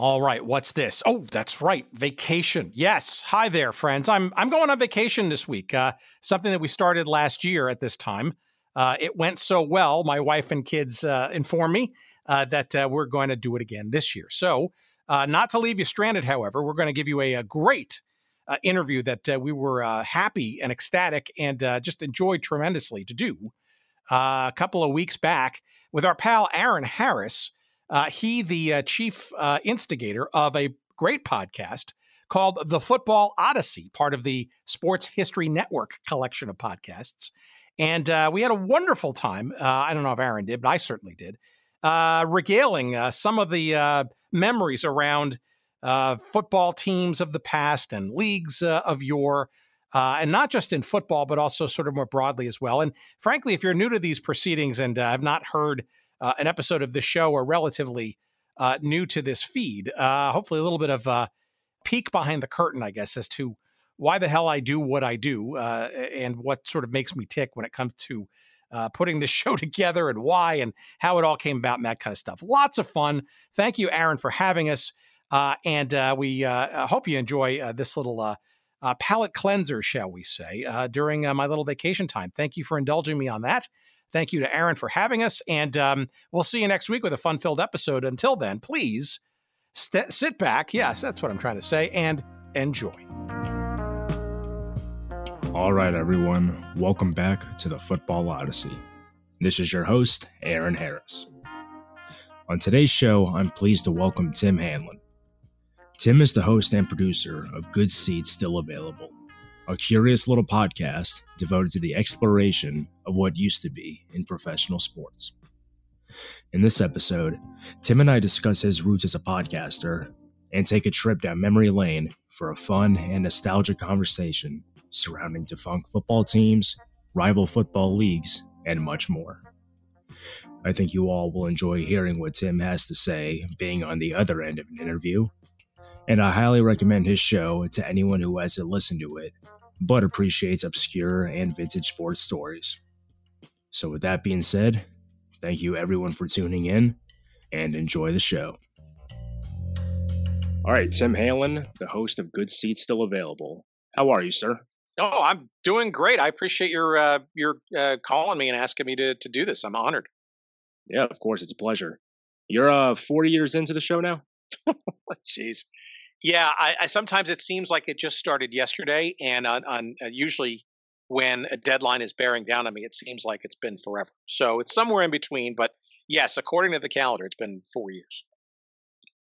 All right, what's this? Oh, that's right, vacation. Yes, hi there, friends. I'm I'm going on vacation this week. Uh, something that we started last year at this time. Uh, it went so well. My wife and kids uh, informed me uh, that uh, we're going to do it again this year. So, uh, not to leave you stranded, however, we're going to give you a, a great interview that we were happy and ecstatic and just enjoyed tremendously to do a couple of weeks back with our pal Aaron Harris. He, the chief instigator of a great podcast called The Football Odyssey, part of the Sports History Network collection of podcasts. And uh, we had a wonderful time. Uh, I don't know if Aaron did, but I certainly did, uh, regaling uh, some of the uh, memories around uh, football teams of the past and leagues of yore. and not just in football, but also sort of more broadly as well. And frankly, if you're new to these proceedings and have not heard an episode of this show are relatively new to this feed, hopefully a little bit of a peek behind the curtain, I guess, as to why the hell I do what I do uh, and what sort of makes me tick when it comes to uh, putting this show together and why and how it all came about and that kind of stuff. Lots of fun. Thank you, Aaron, for having us. Uh, and uh, we uh, hope you enjoy uh, this little palate cleanser, shall we say, during my little vacation time. Thank you for indulging me on that. Thank you to Aaron for having us. And um, we'll see you next week with a fun filled episode. Until then, please st- sit back. Yes, that's what I'm trying to say. And enjoy. All right, everyone, welcome back to the Football Odyssey. This is your host, Aaron Harris. On today's show, I'm pleased to welcome Tim Hanlon. Tim is the host and producer of Good Seats Still Available, a curious little podcast devoted to the exploration of what used to be in professional sports. In this episode, Tim and I discuss his roots as a podcaster and take a trip down memory lane for a fun and nostalgic conversation surrounding defunct football teams, rival football leagues, and much more. I think you all will enjoy hearing what Tim has to say being on the other end of an interview, and I highly recommend his show to anyone who hasn't listened to it but appreciates obscure and vintage sports stories. So, with that being said, thank you everyone for tuning in and enjoy the show. All right, Tim Hanlon, the host of Good Seats Still Available. How are you, sir? Oh, I'm doing great. I appreciate your uh, your uh, calling me and asking me to to do this. I'm honored. Yeah, of course, it's a pleasure. You're uh 40 years into the show now. Jeez, yeah. I, I, sometimes it seems like it just started yesterday, and on, on uh, usually when a deadline is bearing down on me, it seems like it's been forever. So it's somewhere in between. But yes, according to the calendar, it's been four years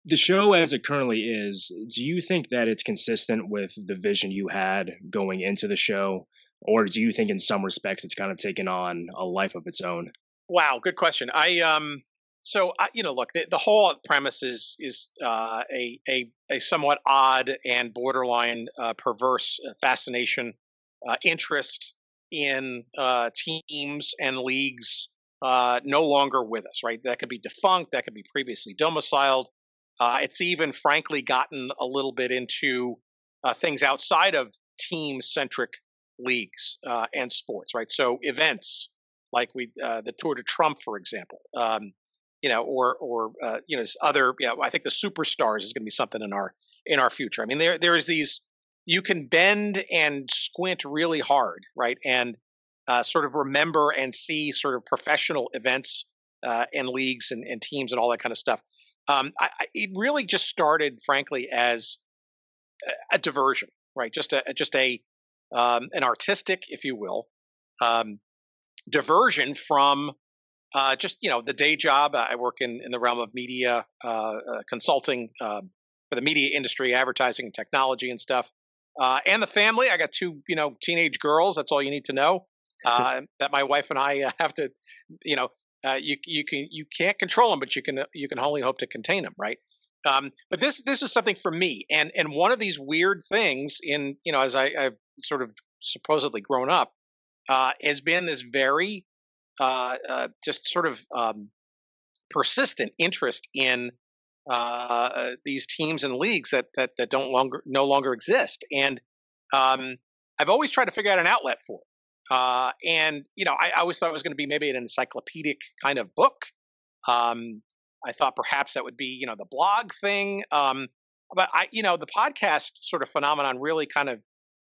the show as it currently is, do you think that it's consistent with the vision you had going into the show? Or do you think in some respects it's kind of taken on a life of its own? Wow, good question. I um so you know, look, the, the whole premise is is uh, a a a somewhat odd and borderline uh, perverse uh, fascination, uh, interest in uh, teams and leagues uh, no longer with us. Right, that could be defunct, that could be previously domiciled, it's even, frankly, gotten a little bit into things outside of team centric leagues and sports, right? So events like we the Tour de Trump, for example, um, you know, or or uh, you know, other. Yeah, I think the superstars is going to be something in our in our future. I mean, there there is these you can bend and squint really hard, right, and uh, sort of remember and see sort of professional events and leagues and, and teams and all that kind of stuff um, I, I, it really just started, frankly, as a, a diversion, right? Just a just a um, an artistic, if you will, um, diversion from uh, just you know the day job. I work in in the realm of media uh, uh, consulting um, for the media industry, advertising and technology and stuff. Uh, and the family. I got two you know teenage girls. That's all you need to know. Uh, that my wife and I uh, have to you know uh, you you can you can't control them, but you can you can only hope to contain them, right? Um, but this this is something for me, and and one of these weird things in you know as I, I've sort of supposedly grown up uh, has been this very uh, uh, just sort of um, persistent interest in uh, these teams and leagues that that that don't longer no longer exist, and um, I've always tried to figure out an outlet for it. Uh, and you know, I, I, always thought it was going to be maybe an encyclopedic kind of book. Um, I thought perhaps that would be, you know, the blog thing. Um, but I, you know, the podcast sort of phenomenon really kind of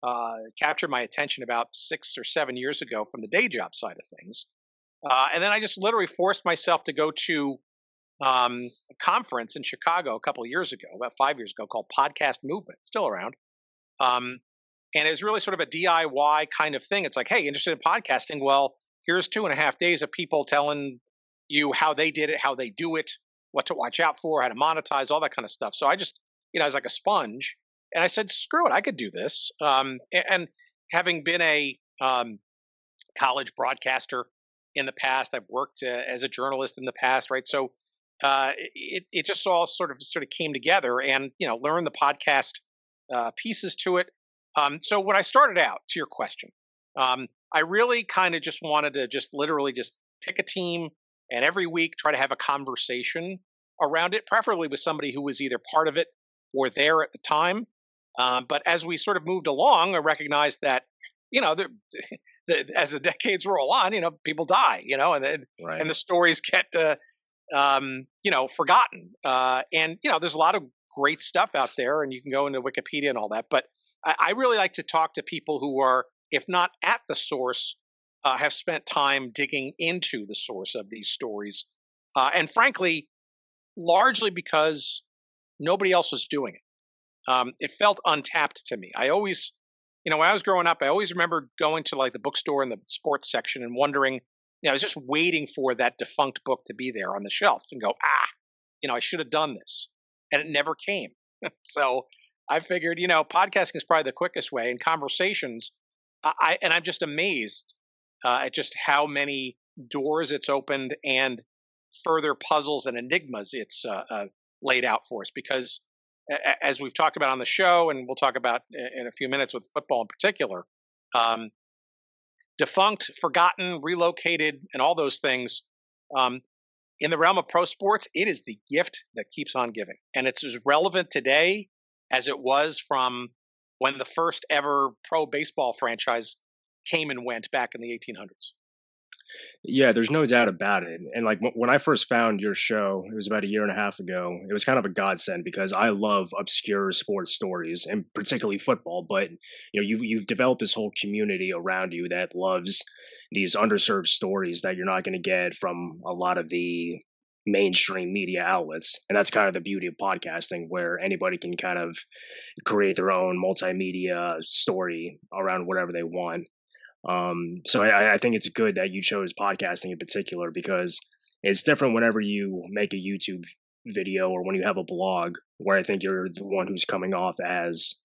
uh, captured my attention about six or seven years ago from the day job side of things. Uh, and then I just literally forced myself to go to um, a conference in Chicago a couple years ago, about five years ago, called Podcast Movement, still around. Um, and it's really sort of a DIY kind of thing. It's like, hey, interested in podcasting? Well, here's two and a half days of people telling you how they did it, how they do it, what to watch out for, how to monetize, all that kind of stuff. So I just, you know, I was like a sponge, and I said, screw it, I could do this. Um, and having been a um, college broadcaster in the past, I've worked uh, as a journalist in the past, right? So uh, it it just all sort of sort of came together, and you know, learn the podcast uh, pieces to it. Um, so when I started out, to your question, um, I really kind of just wanted to just literally just pick a team and every week try to have a conversation around it, preferably with somebody who was either part of it or there at the time. Um, but as we sort of moved along, I recognized that you know the, the, as the decades roll on, you know people die, you know, and then, right. and the stories get uh, um, you know forgotten. Uh, and you know there's a lot of great stuff out there, and you can go into Wikipedia and all that. But I, I really like to talk to people who are, if not at the source, uh, have spent time digging into the source of these stories. Uh, and frankly, largely because nobody else was doing it. Um, it felt untapped to me. I always, you know, when I was growing up, I always remember going to like the bookstore in the sports section and wondering, you know, I was just waiting for that defunct book to be there on the shelf and go, ah, you know, I should have done this. And it never came. so I figured, you know, podcasting is probably the quickest way. And conversations, I and I'm just amazed uh, at just how many doors it's opened and further puzzles and enigmas it's uh, uh, laid out for us. Because as we've talked about on the show, and we'll talk about in a few minutes with football in particular, um, defunct, forgotten, relocated, and all those things. Um, in the realm of pro sports, it is the gift that keeps on giving. And it's as relevant today as it was from when the first ever pro baseball franchise came and went back in the 1800s. Yeah, there's no doubt about it. And like when I first found your show, it was about a year and a half ago. It was kind of a godsend because I love obscure sports stories and particularly football. But you know, you've you've developed this whole community around you that loves these underserved stories that you're not going to get from a lot of the mainstream media outlets. And that's kind of the beauty of podcasting, where anybody can kind of create their own multimedia story around whatever they want. Um, so I, I think it's good that you chose podcasting in particular because it's different whenever you make a YouTube video or when you have a blog, where I think you're the one who's coming off as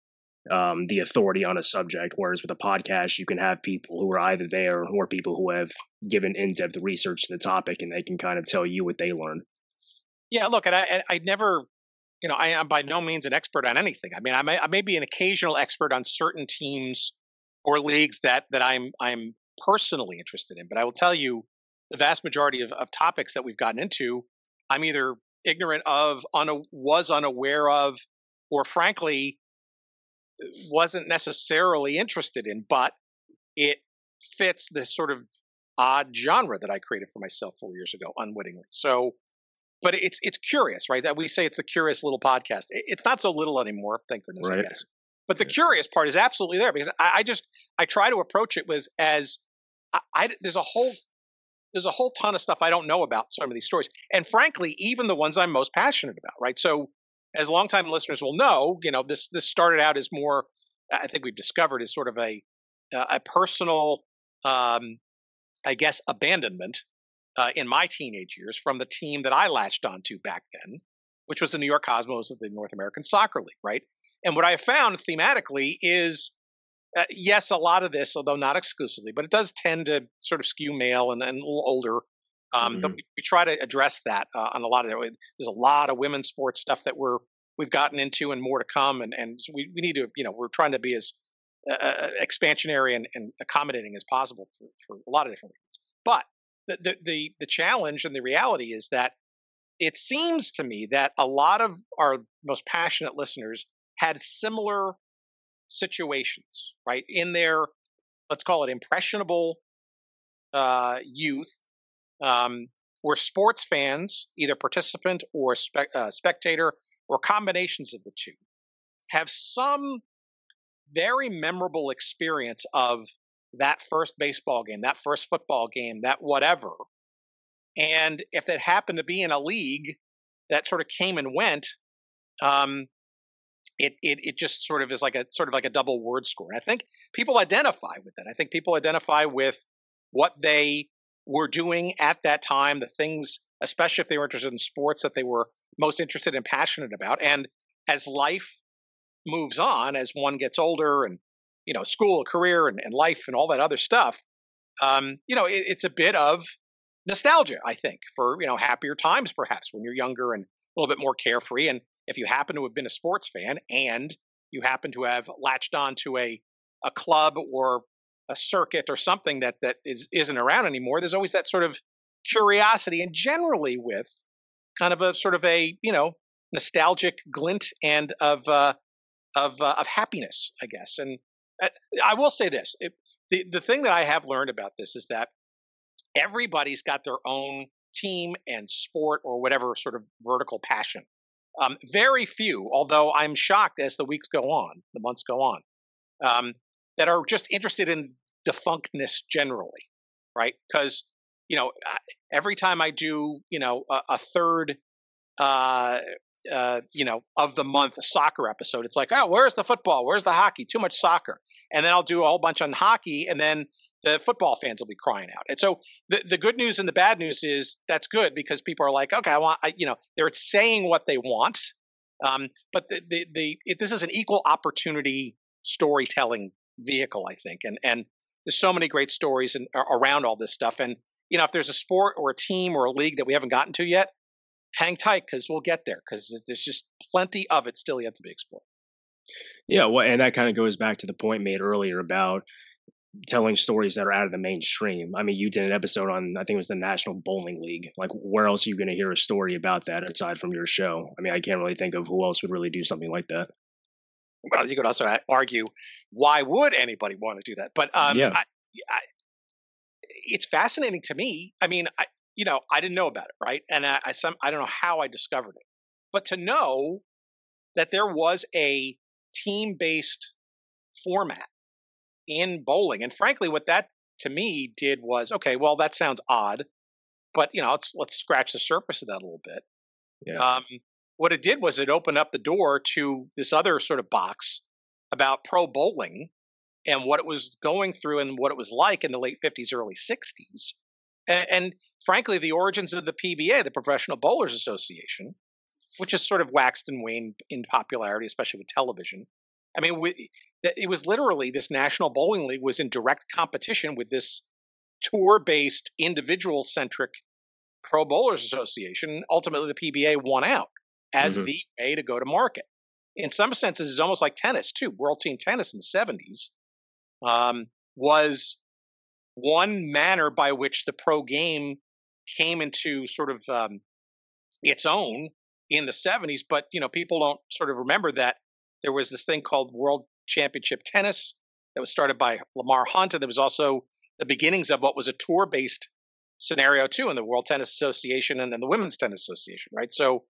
um, the authority on a subject. Whereas with a podcast, you can have people who are either there or people who have given in depth research to the topic and they can kind of tell you what they learned. Yeah, look, and I, I never, you know, I am by no means an expert on anything. I mean, I may, I may be an occasional expert on certain teams or leagues that that I'm I'm personally interested in, but I will tell you, the vast majority of, of topics that we've gotten into, I'm either ignorant of, una, was unaware of, or frankly, wasn't necessarily interested in, but it fits this sort of odd genre that I created for myself four years ago, unwittingly. So, but it's it's curious, right? That we say it's a curious little podcast. It's not so little anymore, thank goodness. Right. But the curious part is absolutely there because I, I just I try to approach it with as I, I, there's a whole there's a whole ton of stuff I don't know about some of these stories, and frankly, even the ones I'm most passionate about. Right, so as longtime listeners will know, you know this this started out as more. I think we've discovered is sort of a a personal, um, I guess, abandonment uh, in my teenage years from the team that I latched onto back then, which was the New York Cosmos of the North American Soccer League. Right, and what I found thematically is. Uh, yes, a lot of this, although not exclusively, but it does tend to sort of skew male and, and a little older um, mm-hmm. But we, we, try to address that uh, on a lot of it. There's a lot of women's sports stuff that we're we've gotten into and more to come, and and so we we need to you know we're trying to be as uh, uh expansionary and, and, accommodating as possible for, for a lot of different reasons. But the, the the the challenge and the reality is that it seems to me that a lot of our most passionate listeners had similar situations, right? In their, let's call it impressionable uh, youth, um, where sports fans, either participant or spe- uh, spectator or combinations of the two, have some very memorable experience of that first baseball game, that first football game, that whatever. And if it happened to be in a league that sort of came and went, um, it, it it just sort of is like a sort of like a double word score. I think people identify with that. I think people identify with what they were doing at that time, the things, especially if they were interested in sports that they were most interested and passionate about. And as life moves on, as one gets older and you know school, career, and, and life, and all that other stuff, um, you know, it, it's a bit of nostalgia, I think, for you know happier times, perhaps when you're younger and a little bit more carefree. And if you happen to have been a sports fan and you happen to have latched on to a a club or a circuit or something that that is isn't around anymore, there's always that sort of curiosity, and generally with kind of a sort of a you know nostalgic glint and of uh, of uh, of happiness, I guess. And uh, I will say this: it, the the thing that I have learned about this is that everybody's got their own team and sport or whatever sort of vertical passion. Um, very few, although I'm shocked as the weeks go on, the months go on, um, that are just interested in defunctness generally, right? Because you know, every time I do, you know, a, a third, uh, uh, you know, of the month soccer episode, it's like, oh, where's the football? Where's the hockey? Too much soccer. And then I'll do a whole bunch on hockey, and then the football fans will be crying out. And so the, the good news and the bad news is that's good because people are like, okay, I want, I, you know, they're saying what they want. Um, but the, the, the it, this is an equal opportunity storytelling vehicle, I think. And, and there's so many great stories and around all this stuff. And, you know, if there's a sport or a team or a league that we haven't gotten to yet, hang tight because we'll get there because there's just plenty of it still yet to be explored. Yeah, well, and that kind of goes back to the point made earlier about telling stories that are out of the mainstream. I mean, you did an episode on I think it was the National Bowling League. Like, where else are you going to hear a story about that aside from your show? I mean, I can't really think of who else would really do something like that. Well, you could also argue why would anybody want to do that? But um, yeah. I, I, it's fascinating to me. I mean, I, you know, I didn't know about it, right? And I, I some I don't know how I discovered it, but to know that there was a team-based format in bowling. And frankly, what that to me did was okay. Well, that sounds odd, but you know, let's let's scratch the surface of that a little bit. Yeah. Um, what it did was it opened up the door to this other sort of box about pro bowling and what it was going through and what it was like in the late 50s, early 60s. And, and frankly, the origins of the PBA, the Professional Bowlers Association, which has sort of waxed and waned in popularity, especially with television. I mean, we, it was literally this National Bowling League was in direct competition with this tour-based, individual-centric Pro Bowlers Association. Ultimately, the PBA won out as mm-hmm. the way to go to market. In some senses, it's almost like tennis too. World Team Tennis in the '70s um, was one manner by which the pro game came into sort of um, its own in the 70s. But you know, people don't sort of remember that there was this thing called World Championship Tennis that was started by Lamar Hunt, and there was also the beginnings of what was a tour-based scenario too in the World Tennis Association and then the Women's Tennis Association, right? So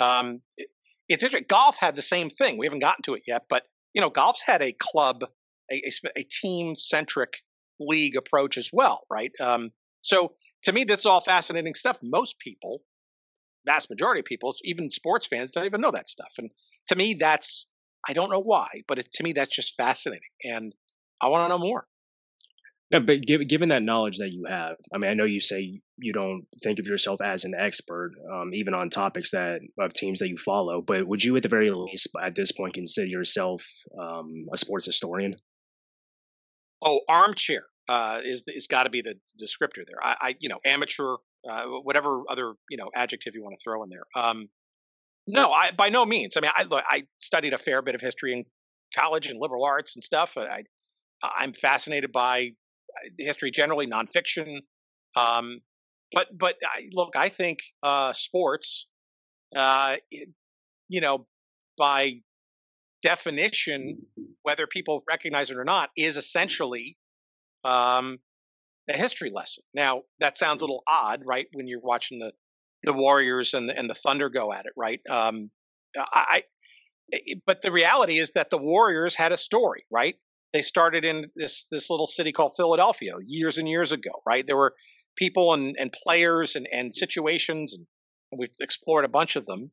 um, it, it's interesting. Golf had the same thing. We haven't gotten to it yet, but you know, golf's had a club, a, a, a team-centric league approach as well, right? Um, so to me, this is all fascinating stuff. Most people, vast majority of people, even sports fans, don't even know that stuff. And to me, that's I don't know why, but it, to me, that's just fascinating, and I want to know more. Yeah, but given, given that knowledge that you have, I mean, I know you say you don't think of yourself as an expert, um, even on topics that of teams that you follow. But would you, at the very least, at this point, consider yourself um, a sports historian? Oh, armchair uh, is is got to be the descriptor there. I, I you know, amateur, uh, whatever other you know adjective you want to throw in there. Um, no, I by no means. I mean, I I studied a fair bit of history in college and liberal arts and stuff. I I'm fascinated by uh, history generally, nonfiction. Um, but but I, look, I think uh, sports, uh, you know, by definition, whether people recognize it or not, is essentially um, a history lesson. Now that sounds a little odd, right? When you're watching the the Warriors and the, and the Thunder go at it, right? Um, I, but the reality is that the Warriors had a story, right? They started in this this little city called Philadelphia years and years ago, right? There were people and, and players and, and situations, and we've explored a bunch of them.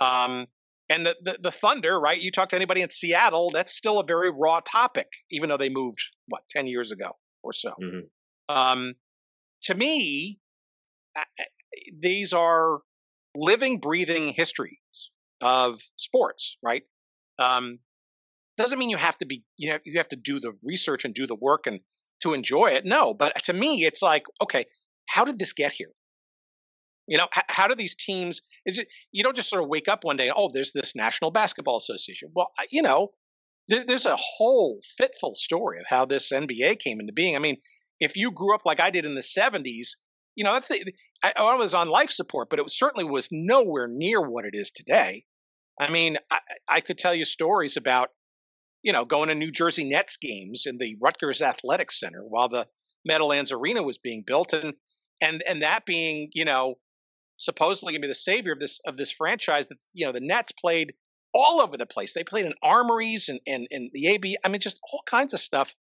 Um, and the, the, the Thunder, right? You talk to anybody in Seattle, that's still a very raw topic, even though they moved what ten years ago or so. Mm-hmm. Um, to me, these are living, breathing histories of sports, right? Um, doesn't mean you have to be, you know, you have to do the research and do the work and to enjoy it. No, but to me, it's like, okay, how did this get here? You know, how, do these teams? Is it you don't just sort of wake up one day? Oh, there's this National Basketball Association. Well, you know, there, there's a whole fitful story of how this NBA came into being. I mean, if you grew up like I did in the '70s, you know, that's the, I, I was on life support, but it certainly was nowhere near what it is today. I mean, I, I could tell you stories about, you know, going to New Jersey Nets games in the Rutgers Athletic Center while the Meadowlands Arena was being built, and and and that being, you know, supposedly going to be the savior of this of this franchise. That you know, the Nets played all over the place. They played in armories and and, and the AB. I mean, just all kinds of stuff.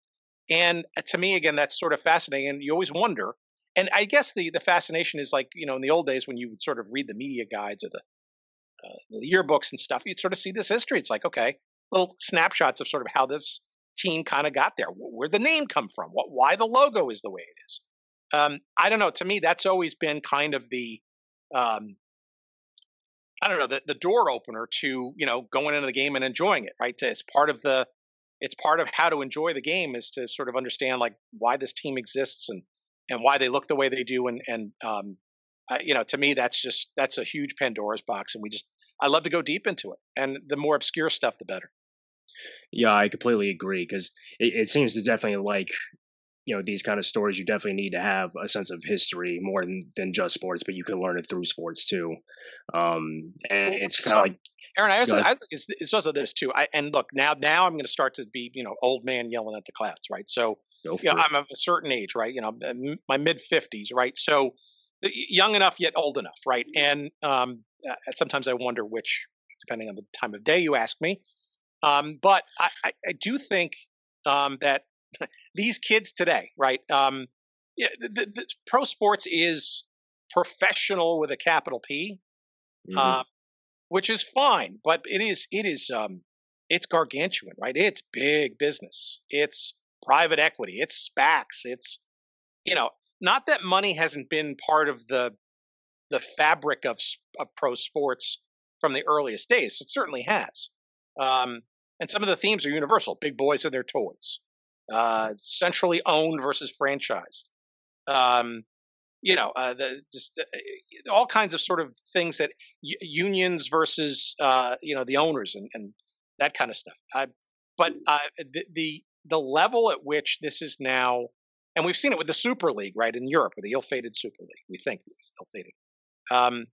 And uh, to me, again, that's sort of fascinating. And you always wonder, and I guess the the fascination is like you know in the old days when you would sort of read the media guides or the, uh, the yearbooks and stuff, you'd sort of see this history. It's like okay, little snapshots of sort of how this team kind of got there, where the name come from, what why the logo is the way it is. Um, I don't know. To me, that's always been kind of the um, I don't know the the door opener to you know going into the game and enjoying it. Right, it's part of the it's part of how to enjoy the game is to sort of understand like why this team exists and and why they look the way they do. And and um, uh, you know, to me, that's just that's a huge Pandora's box, and we just I love to go deep into it. And the more obscure stuff, the better. Yeah, I completely agree because it, it seems to definitely like you know these kind of stories you definitely need to have a sense of history more than, than just sports but you can learn it through sports too um and it's kind of like Aaron, I, also, I think it's, it's also this too. I, and look, now now I'm going to start to be, you know, old man yelling at the clouds, right? So you know, I'm of a certain age, right? You know, my mid 50s, right? So young enough yet old enough, right? And um, uh, sometimes I wonder which, depending on the time of day you ask me. Um, but I, I, I, do think um, that these kids today, right? Um, yeah, the, the, the, pro sports is professional with a capital P, mm-hmm. uh, which is fine, but it is it is um, it's gargantuan, right? It's big business. It's private equity, it's SPACs, it's you know, not that money hasn't been part of the the fabric of, of pro sports from the earliest days. It certainly has. Um, and some of the themes are universal: big boys and their toys, uh, centrally owned versus franchised. Um, you know, uh, the, just, uh, all kinds of sort of things that unions versus uh, you know the owners and, and that kind of stuff. but uh, the, the the level at which this is now, and we've seen it with the Super League, right, in Europe, with the ill-fated Super League. We think ill-fated. Um,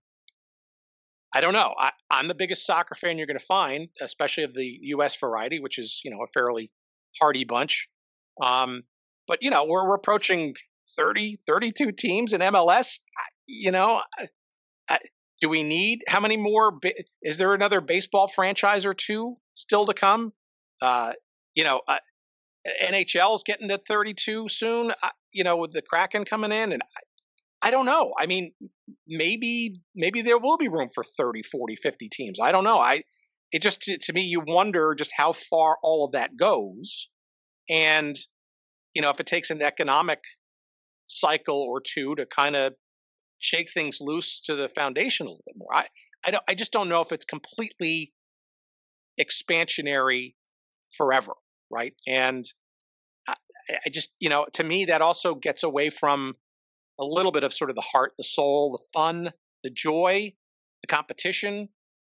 I don't know. I, am the biggest soccer fan you're going to find, especially of the U.S. variety, which is you know a fairly hardy bunch. Um, but you know we're, we're approaching 30, 32 teams in MLS. You know, do we need how many more? Is there another baseball franchise or two still to come? Uh, you know, uh, NHL is getting to 32 soon, you know, with the Kraken coming in. And I, I, don't know. I mean, maybe, maybe there will be room for 30, 40, 50 teams. I don't know. I, it just, to, to me, you wonder just how far all of that goes. And, you know, if it takes an economic cycle or two to kind of shake things loose to the foundation a little bit more. I, I, don't, I just don't know if it's completely expansionary forever right? And I, I just, you know, to me, that also gets away from a little bit of sort of the heart, the soul, the fun, the joy, the competition,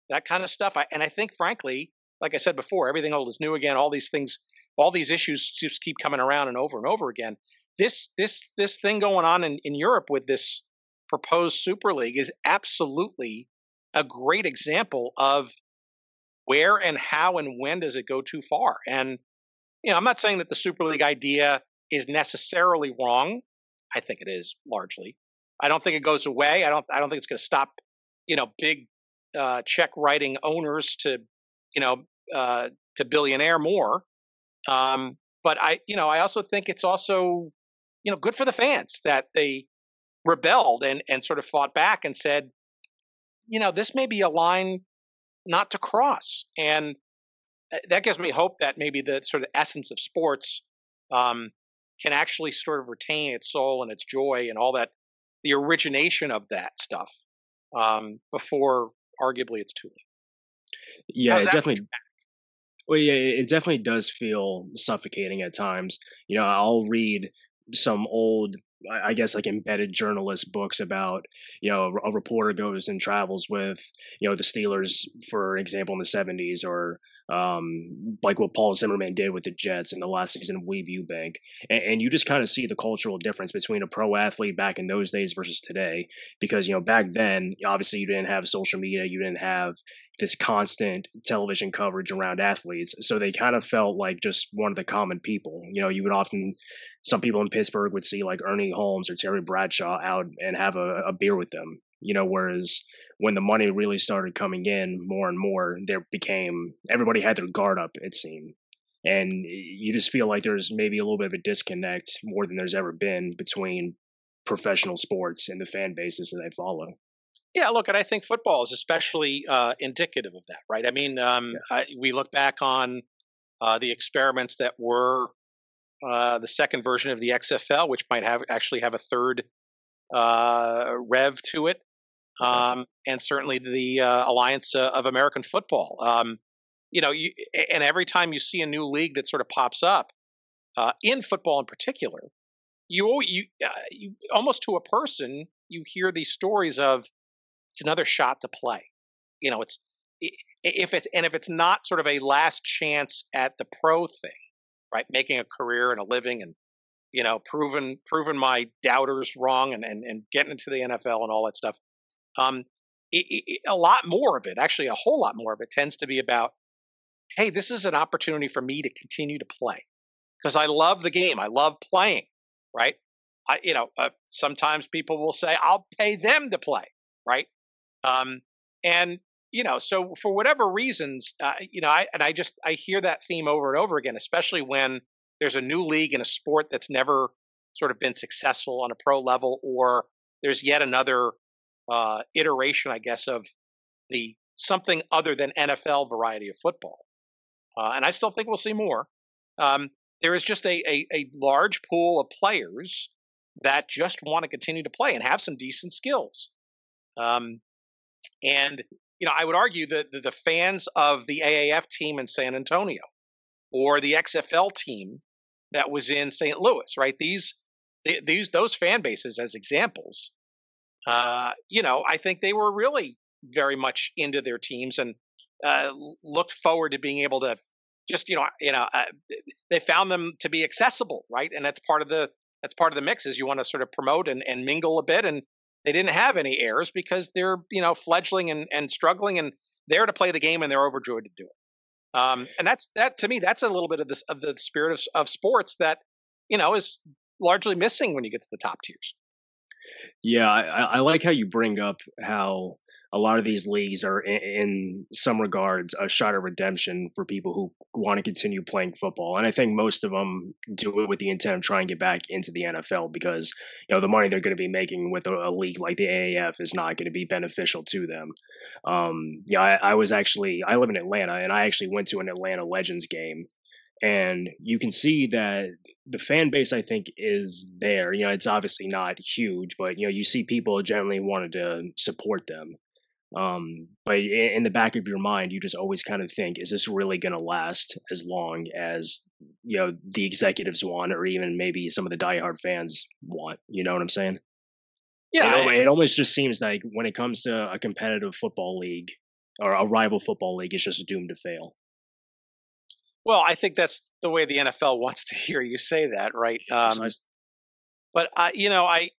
that kind of stuff. I, and I think, frankly, like I said before, everything old is new again. All these things, all these issues just keep coming around and over and over again. This this this thing going on in, in Europe with this proposed Super League is absolutely a great example of where and how and when does it go too far. And you know, I'm not saying that the Super League idea is necessarily wrong. I think it is largely. I don't think it goes away. I don't. I don't think it's going to stop. You know, big uh, check writing owners to, you know, uh, to billionaire more. Um, but I, you know, I also think it's also, you know, good for the fans that they rebelled and and sort of fought back and said, you know, this may be a line not to cross, and uh, that gives me hope that maybe the sort of essence of sports um, can actually sort of retain its soul and its joy and all that, the origination of that stuff um, before arguably it's too late. Yeah, it definitely. Well, yeah, it definitely does feel suffocating at times. You know, I'll read some old I guess like embedded journalist books about you know a reporter goes and travels with you know the Steelers for example in the 70s or um, like what Paul Zimmerman did with the Jets in the last season of Weeb Ewbank. And, and you just kind of see the cultural difference between a pro athlete back in those days versus today. Because, you know, back then, obviously, you didn't have social media, you didn't have this constant television coverage around athletes. So they kind of felt like just one of the common people. You know, you would often, some people in Pittsburgh would see like Ernie Holmes or Terry Bradshaw out and have a, a beer with them. You know, whereas when the money really started coming in more and more, there became everybody had their guard up. It seemed, and you just feel like there's maybe a little bit of a disconnect more than there's ever been between professional sports and the fan bases that they follow. Yeah, look, and I think football is especially uh, indicative of that, right? I mean, um, yeah. I, we look back on uh, the experiments that were uh, the second version of the XFL, which might have actually have a third uh, rev to it um, and certainly the uh, Alliance uh, of American Football. Um, you know, you, and every time you see a new league that sort of pops up uh, in football in particular, you you, uh, you almost to a person you hear these stories of it's another shot to play. You know, it's if it's and if it's not sort of a last chance at the pro thing, right? Making a career and a living and you know, proven proven my doubters wrong and, and and getting into the NFL and all that stuff. Um, it, it, a lot more of it, actually, a whole lot more of it, tends to be about, hey, this is an opportunity for me to continue to play because I love the game. I love playing, right? I, you know, uh, sometimes people will say, I'll pay them to play, right? Um, and you know, so for whatever reasons, uh, you know, I and I just I hear that theme over and over again, especially when there's a new league in a sport that's never sort of been successful on a pro level, or there's yet another uh, iteration, I guess, of the something other than NFL variety of football. Uh, and I still think we'll see more. Um, there is just a, a, a large pool of players that just want to continue to play and have some decent skills. Um, and you know, I would argue that the, the, fans of the AAF team in San Antonio or the XFL team that was in St. Louis, right? These these those fan bases as examples uh, you know, I think they were really very much into their teams and uh, looked forward to being able to just, you know, you know, uh, they found them to be accessible, right? And that's part of the that's part of the mix is you want to sort of promote and, and mingle a bit. And they didn't have any heirs because they're you know fledgling and, and struggling and there to play the game and they're overjoyed to do it. Um, and that's that to me that's a little bit of this of the spirit of, of sports that you know is largely missing when you get to the top tiers. Yeah, I, I like how you bring up how a lot of these leagues are in, in, some regards a shot of redemption for people who want to continue playing football and i think most of them do it with the intent of trying to get back into the nfl because you know the money they're going to be making with a, a league like the aaf is not going to be beneficial to them. Um, yeah I, I was actually i live in atlanta and i actually went to an atlanta legends game and you can see that the fan base i think is there. You know it's obviously not huge but you know you see people generally wanted to support them. Um, but in the back of your mind you just always kind of think is this really going to last as long as you know the executives want or even maybe some of the diehard fans want? You know what i'm saying? Yeah it, it almost just seems like when it comes to a competitive football league or a rival football league it's just doomed to fail well, I think that's the way the NFL wants to hear you say that, right? Um, but I, you know, I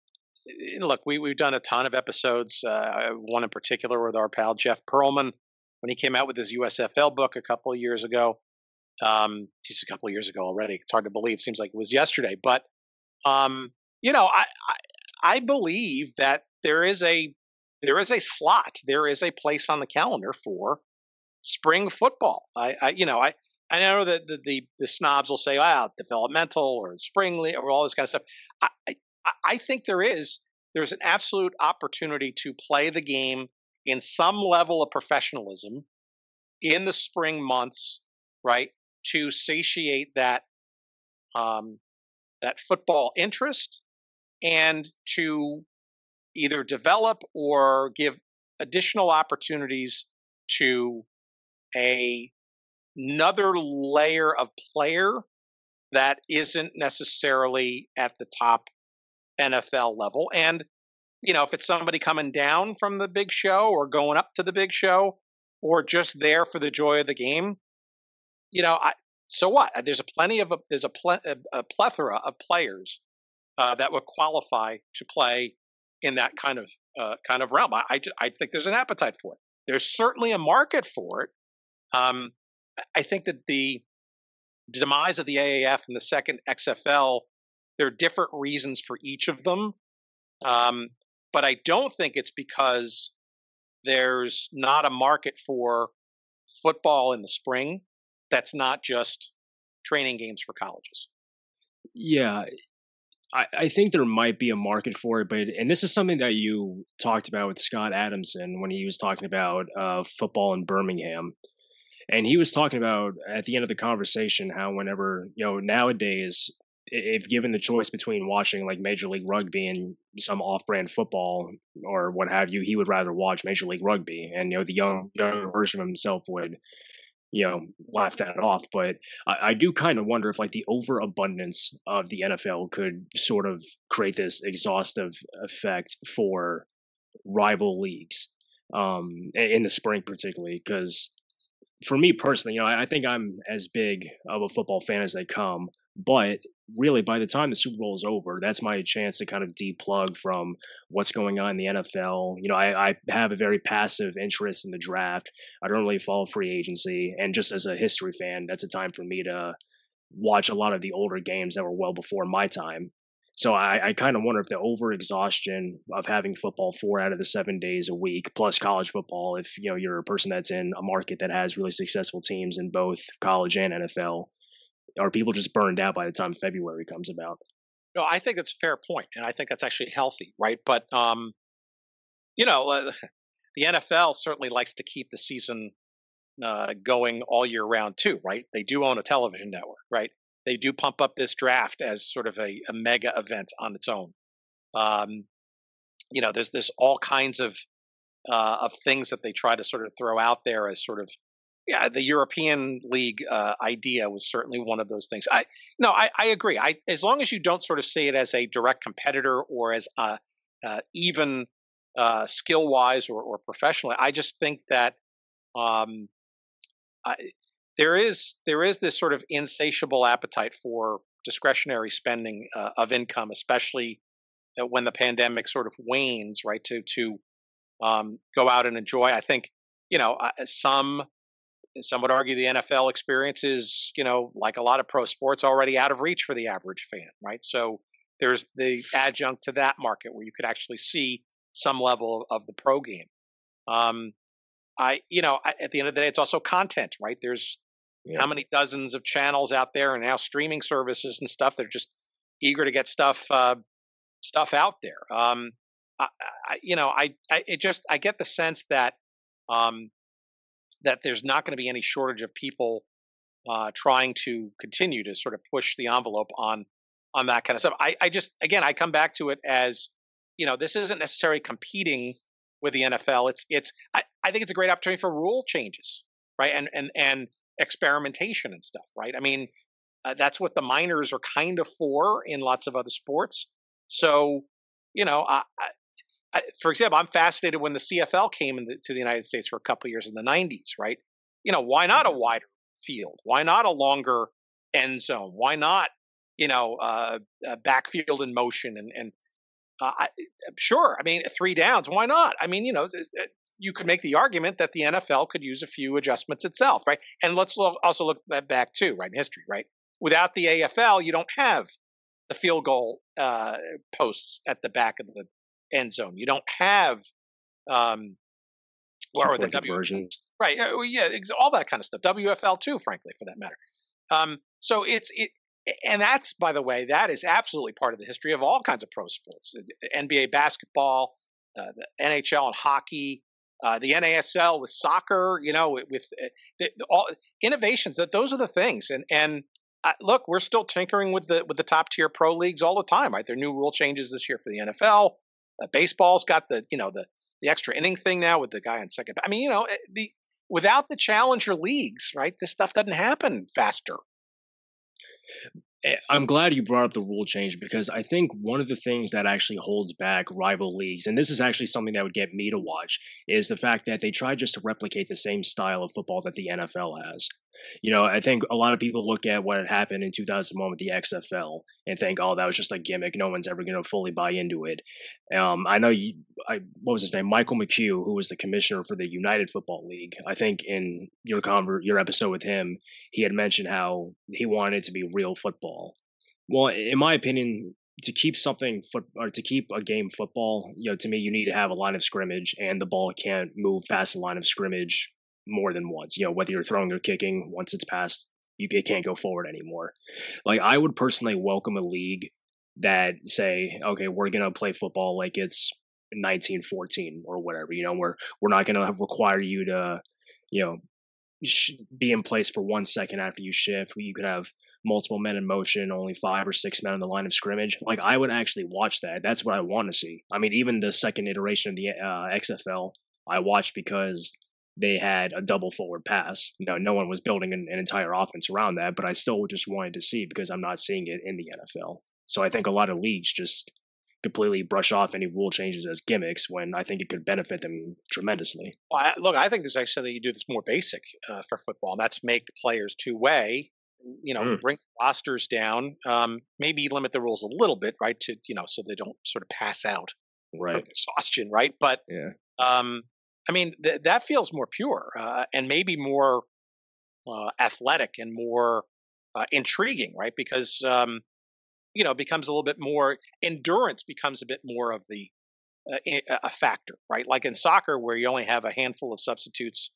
eh, look. We we've done a ton of episodes. Uh, one in particular with our pal Jeff Pearlman when he came out with his USFL book a couple of years ago. Um, just a couple of years ago already. It's hard to believe. Seems like it was yesterday. But um, you know, I, I I believe that there is a there is a slot, there is a place on the calendar for spring football. I, I you know, I I know that the, the, the snobs will say, "Wow, oh, developmental or spring or all this kind of stuff." I, I I think there is there's an absolute opportunity to play the game in some level of professionalism in the spring months, right? To satiate that um, that football interest and to either develop or give additional opportunities to a another layer of player that isn't necessarily at the top NFL level. And, you know, if it's somebody coming down from the big show or going up to the big show or just there for the joy of the game, you know, I, so what? There's a plenty of a, there's a, ple- a plethora of players uh, that would qualify to play in that kind of uh, kind of realm. I, I, I think there's an appetite for it. There's certainly a market for it. Um, I think that the demise of the AAF and the second XFL, there are different reasons for each of them. Um, but I don't think it's because there's not a market for football in the spring that's not just training games for colleges. Yeah, I, I think there might be a market for it, but and this is something that you talked about with Scott Adamson when he was talking about uh, football in Birmingham, and he was talking about at the end of the conversation how whenever you know nowadays if given the choice between watching like Major League Rugby and some off-brand football or what have you, he would rather watch Major League Rugby, and you know the young younger version of himself would you know, laugh that off. But I, I do kind of wonder if like the overabundance of the NFL could sort of create this exhaustive effect for rival leagues um, in the spring, particularly because for me personally, you know, I, I think I'm as big of a football fan as they come, but really by the time the Super Bowl is over, that's my chance to kind of deplug from what's going on in the NFL. You know, I, I, have a very passive interest in the draft. I don't really follow free agency. And just as a history fan, that's a time for me to watch a lot of the older games that were well before my time. So I, I kind of wonder if the overexhaustion of having football four out of the seven days a week, plus college football, if you know you're a person that's in a market that has really successful teams in both college and NFL, are people just burned out by the time February comes about? No, I think that's a fair point, and I think that's actually healthy, right? But um, you know, uh, the NFL certainly likes to keep the season uh, going all year round too, right? They do own a television network, right? They do pump up this draft as sort of a, a mega event on its own. Um, you know, there's there's all kinds of uh, of things that they try to sort of throw out there as sort of yeah, the European League uh, idea was certainly one of those things. I no, I, I, agree. I as long as you don't sort of see it as a direct competitor or as uh, uh, even uh, skill wise or, or professionally, I just think that um, there is there is this sort of insatiable appetite for discretionary spending uh, of income, especially when the pandemic sort of wanes, right? To to um, go out and enjoy. I think you know uh, some some would argue the NFL experience is, you know, like a lot of pro sports, already out of reach for the average fan, right? So there's the adjunct to that market where you could actually see some level of, of the pro game. Um, I, you know, I, at the end of the day, it's also content, right? There's yeah. how many dozens of channels out there, and now streaming services and stuff. They're just eager to get stuff, uh, stuff out there. Um, I, I, you know, I, I, it just, I get the sense that um, that there's not going to be any shortage of people uh, trying to continue to sort of push the envelope on on that kind of stuff. I, I just again I come back to it as you know this isn't necessarily competing with the NFL. It's it's I, I think it's a great opportunity for rule changes, right? And and and experimentation and stuff, right? I mean, uh, that's what the minors are kind of for in lots of other sports. So, you know, I, I, for example, I'm fascinated when the CFL came into the United States for a couple years in the 90s, right? You know, why not a mm-hmm. wider field? Why not a longer end zone? Why not, you know, uh, backfield in motion? And, and uh, I, sure, I mean, three downs, why not? I mean, you know, you could make the argument that the NFL could use a few adjustments itself, right? And let's look, also look back too, right, in history, right? Without the AFL, you don't have the field goal uh, posts at the back of the end zone. You don't have um, or the W versions, right? Uh, yeah, all that kind of stuff. WFL too, frankly, for that matter. Um, so it's it, and that's by the way, that is absolutely part of the history of all kinds of pro sports: NBA basketball, uh, the NHL and hockey, uh, the NASL with soccer. You know, with, with uh, the, all innovations. That those are the things. And and uh, look, we're still tinkering with the with the top tier pro leagues all the time. Right? There are new rule changes this year for the NFL. Uh, baseball's got the you know the the extra inning thing now with the guy on second. I mean, you know, eh, the without the challenger leagues, right? This stuff doesn't happen faster. Eh, I'm glad you brought up the rule change because I think one of the things that actually holds back rival leagues, and this is actually something that would get me to watch, is the fact that they try just to replicate the same style of football that the NFL has. You know, I think a lot of people look at what had happened in 2001 with the XFL and think, "Oh, that was just a gimmick. No one's ever going to fully buy into it." Um, I know you. I, what was his name? Michael McHugh, who was the commissioner for the United Football League. I think in your conver- your episode with him, he had mentioned how he wanted it to be real football. Well, in my opinion, to keep something foot or to keep a game football, you know, to me, you need to have a line of scrimmage, and the ball can't move past the line of scrimmage more than once. You know, whether you're throwing or kicking, once it's past, you it can't go forward anymore. Like I would personally welcome a league that say, okay, we're gonna play football like it's 1914 or whatever. You know, we're we're not gonna require you to, you know, sh- be in place for one second after you shift. You could have multiple men in motion, only five or six men on the line of scrimmage. Like I would actually watch that. That's what I want to see. I mean, even the second iteration of the uh, XFL, I watched because they had a double forward pass. You know, no one was building an, an, entire offense around that, but I still just wanted to see because I'm not seeing it in the NFL. So I think a lot of leagues just completely brush off any rule changes as gimmicks when I think it could benefit them tremendously. Well, I, look, I think there's actually something you do this more basic uh, for football, and that's make players two way. You know, mm. bring rosters down, um, maybe limit the rules a little bit, right? To you know, so they don't sort of pass out, right? Exhaustion, right? But yeah, um, I mean, th- that feels more pure uh, and maybe more uh, athletic and more uh, intriguing, right? Because um, you know, becomes a little bit more endurance becomes a bit more of the uh, a factor, right? Like in soccer, where you only have a handful of substitutes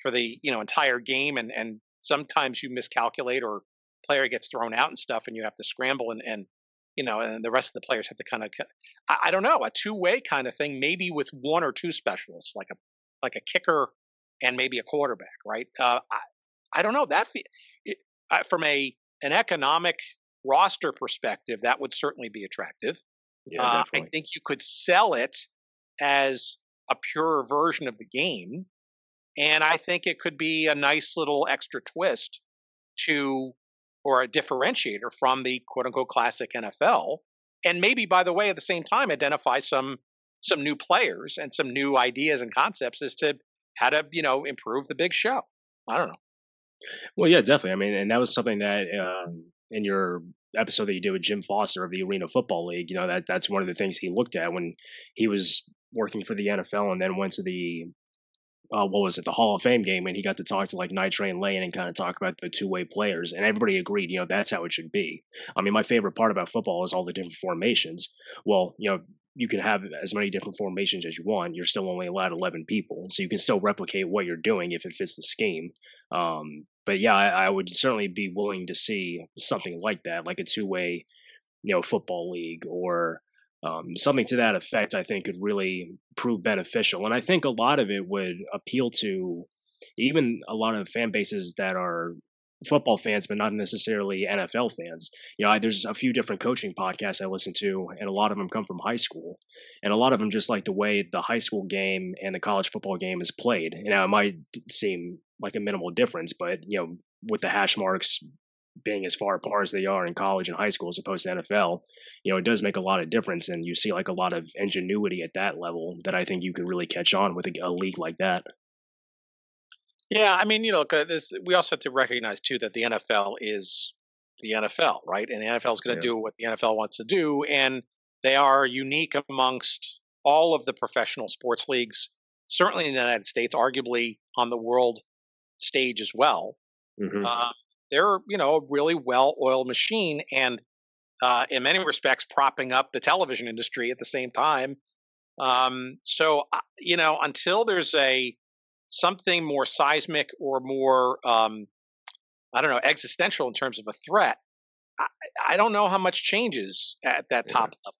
for the you know entire game, and and sometimes you miscalculate or player gets thrown out and stuff, and you have to scramble and and you know, and the rest of the players have to kind of, I, I don't know, a two way kind of thing, maybe with one or two specialists, like a like a kicker and maybe a quarterback, right? Uh, I, I don't know that it, uh, from a an economic roster perspective, that would certainly be attractive. Yeah, uh, I think you could sell it as a pure version of the game, and I think it could be a nice little extra twist to or a differentiator from the quote unquote classic NFL. And maybe, by the way, at the same time, identify some some new players and some new ideas and concepts as to how to you know improve the big show. I don't know. Well, yeah, definitely. I mean, and that was something that um, in your episode that you did with Jim Foster of the Arena Football League, you know that that's one of the things he looked at when he was working for the NFL and then went to the uh, what was it, the Hall of Fame game, and he got to talk to like Night Train Lane and kind of talk about the two way players, and everybody agreed, you know, that's how it should be. I mean, my favorite part about football is all the different formations. Well, you know, you can have as many different formations as you want. You're still only allowed 11 people, so you can still replicate what you're doing if it fits the scheme. Um, but yeah, I, I would certainly be willing to see something like that, like a two way, you know, football league or um, something to that effect, I think could really prove beneficial. And I think a lot of it would appeal to even a lot of fan bases that are football fans, but not necessarily NFL fans. You know, I, there's a few different coaching podcasts I listen to, and a lot of them come from high school, and a lot of them just like the way the high school game and the college football game is played. You know, it might seem like a minimal difference, but you know, with the hash marks being as far apart as they are in college and high school as opposed to NFL, you know, it does make a lot of difference. And you see like a lot of ingenuity at that level that I think you can really catch on with a, a league like that. Yeah, I mean, you know, this, we also have to recognize too that the NFL is the NFL, right? And the NFL is going to yeah. do what the NFL wants to do, and they are unique amongst all of the professional sports leagues, certainly in the United States, arguably on the world stage as well. Mm-hmm. Uh, they're you know a really well oiled machine and uh, in many respects, propping up the television industry at the same time. Um, so, uh, you know, until there's a something more seismic or more, um, I don't know, existential in terms of a threat, I, I don't know how much changes at that top yeah.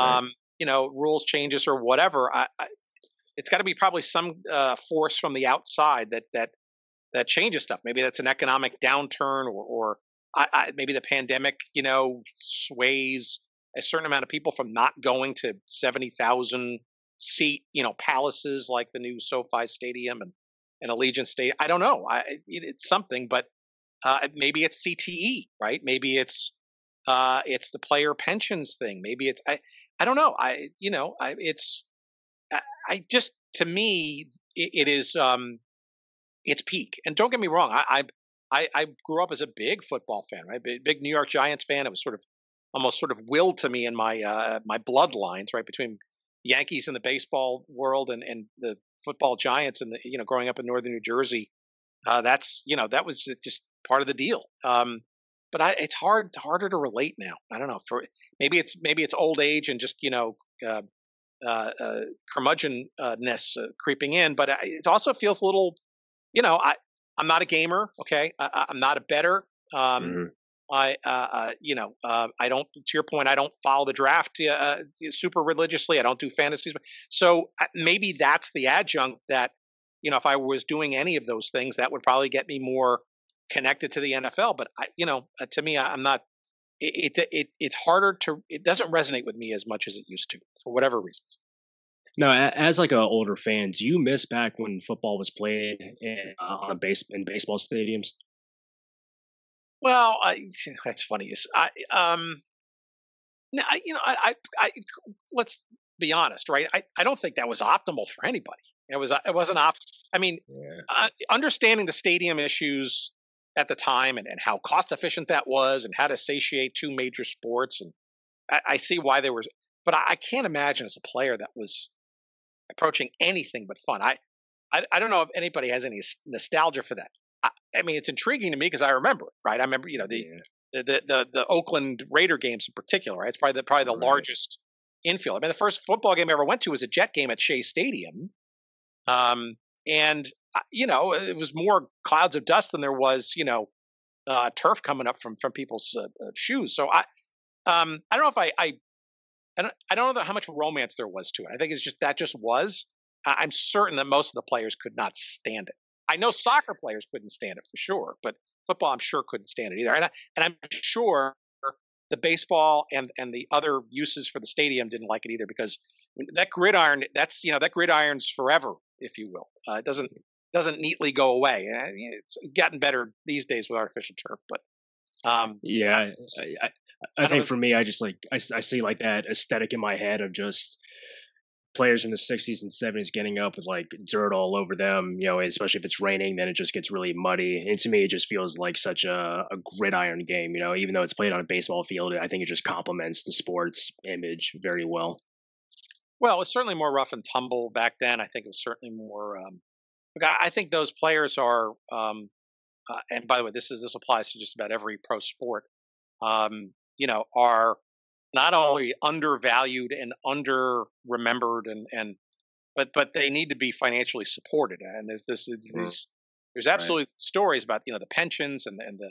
level. Um, right. You know, rules changes or whatever. I, I, it's got to be probably some uh, force from the outside that that that changes stuff. Maybe that's an economic downturn, or, or I, I, maybe the pandemic, you know, sways a certain amount of people from not going to seventy thousand seat, you know, palaces like the new SoFi Stadium and and Allegiant Stadium. I don't know. I, it, it's something, but uh, maybe it's CTE, right? Maybe it's uh, it's the player pensions thing. Maybe it's I I don't know. I you know I, it's I, I just to me it, it is um it's peak. And don't get me wrong, I, I I grew up as a big football fan, right? Big, big New York Giants fan. It was sort of almost sort of willed to me in my uh, my bloodlines, right, between Yankees in the baseball world and and the football Giants and the you know growing up in northern New Jersey. Uh, that's you know that was just part of the deal. Um, but I, it's hard harder to relate now. I don't know for maybe it's maybe it's old age and just you know uh, uh, uh, curmudgeonness uh, creeping in, but it also feels a little you know, I I'm not a gamer. Okay, I, am not a better. Um, mm-hmm. I, uh, uh, you know, uh, I don't. To your point, I don't follow the draft uh, uh, super religiously. I don't do fantasies. So uh, maybe that's the adjunct that, you know, if I was doing any of those things, that would probably get me more connected to the NFL. But I, you know, to me, I, am not. It, it, it it's harder to. It doesn't resonate with me as much as it used to for whatever reasons. No, as like an older fan, do you miss back when football was played in, uh, on a base in baseball stadiums? Well, I, that's funny. I um, now you know, I, I, I, let's be honest, right? I, I don't think that was optimal for anybody. It was, it wasn't op. I mean, yeah. uh, understanding the stadium issues at the time and, and how cost efficient that was, and how to satiate two major sports, and I, I see why they were. But I, I can't imagine as a player that was approaching anything but fun. I, I, I don't know if anybody has any nostalgia for that. I, I mean, it's intriguing to me because I remember it, right? I remember, you know, the, yeah. the, the, the Oakland Raider games in particular, right? It's probably the, probably the right. largest infield. I mean, the first football game I ever went to was a Jet game at Shea Stadium. Um, and, uh, you know, it was more clouds of dust than there was, you know, uh, turf coming up from, from people's uh, uh shoes. So I, um, I don't know if I, I I don't, I don't know how much romance there was to it. I think it's just that just was. I'm certain that most of the players could not stand it. I know soccer players couldn't stand it for sure, but football I'm sure couldn't stand it either. And, I, and I'm sure the baseball and and the other uses for the stadium didn't like it either because that gridiron that's you know that gridiron's forever if you will. Uh, it doesn't doesn't neatly go away. It's gotten better these days with artificial turf, but um, yeah, I, I, I think for me, I just like I, I see like that aesthetic in my head of just players in the 60s and 70s getting up with like dirt all over them you know especially if it's raining then it just gets really muddy and to me it just feels like such a, a gridiron game you know even though it's played on a baseball field i think it just complements the sports image very well. Well it's certainly more rough and tumble back then i think it was certainly more um, i think those players are um, uh, and by the way this is this applies to just about every pro sport um, you know, are not only undervalued and under remembered and and but but they need to be financially supported and there's this mm-hmm. there's absolutely right. stories about you know the pensions and and the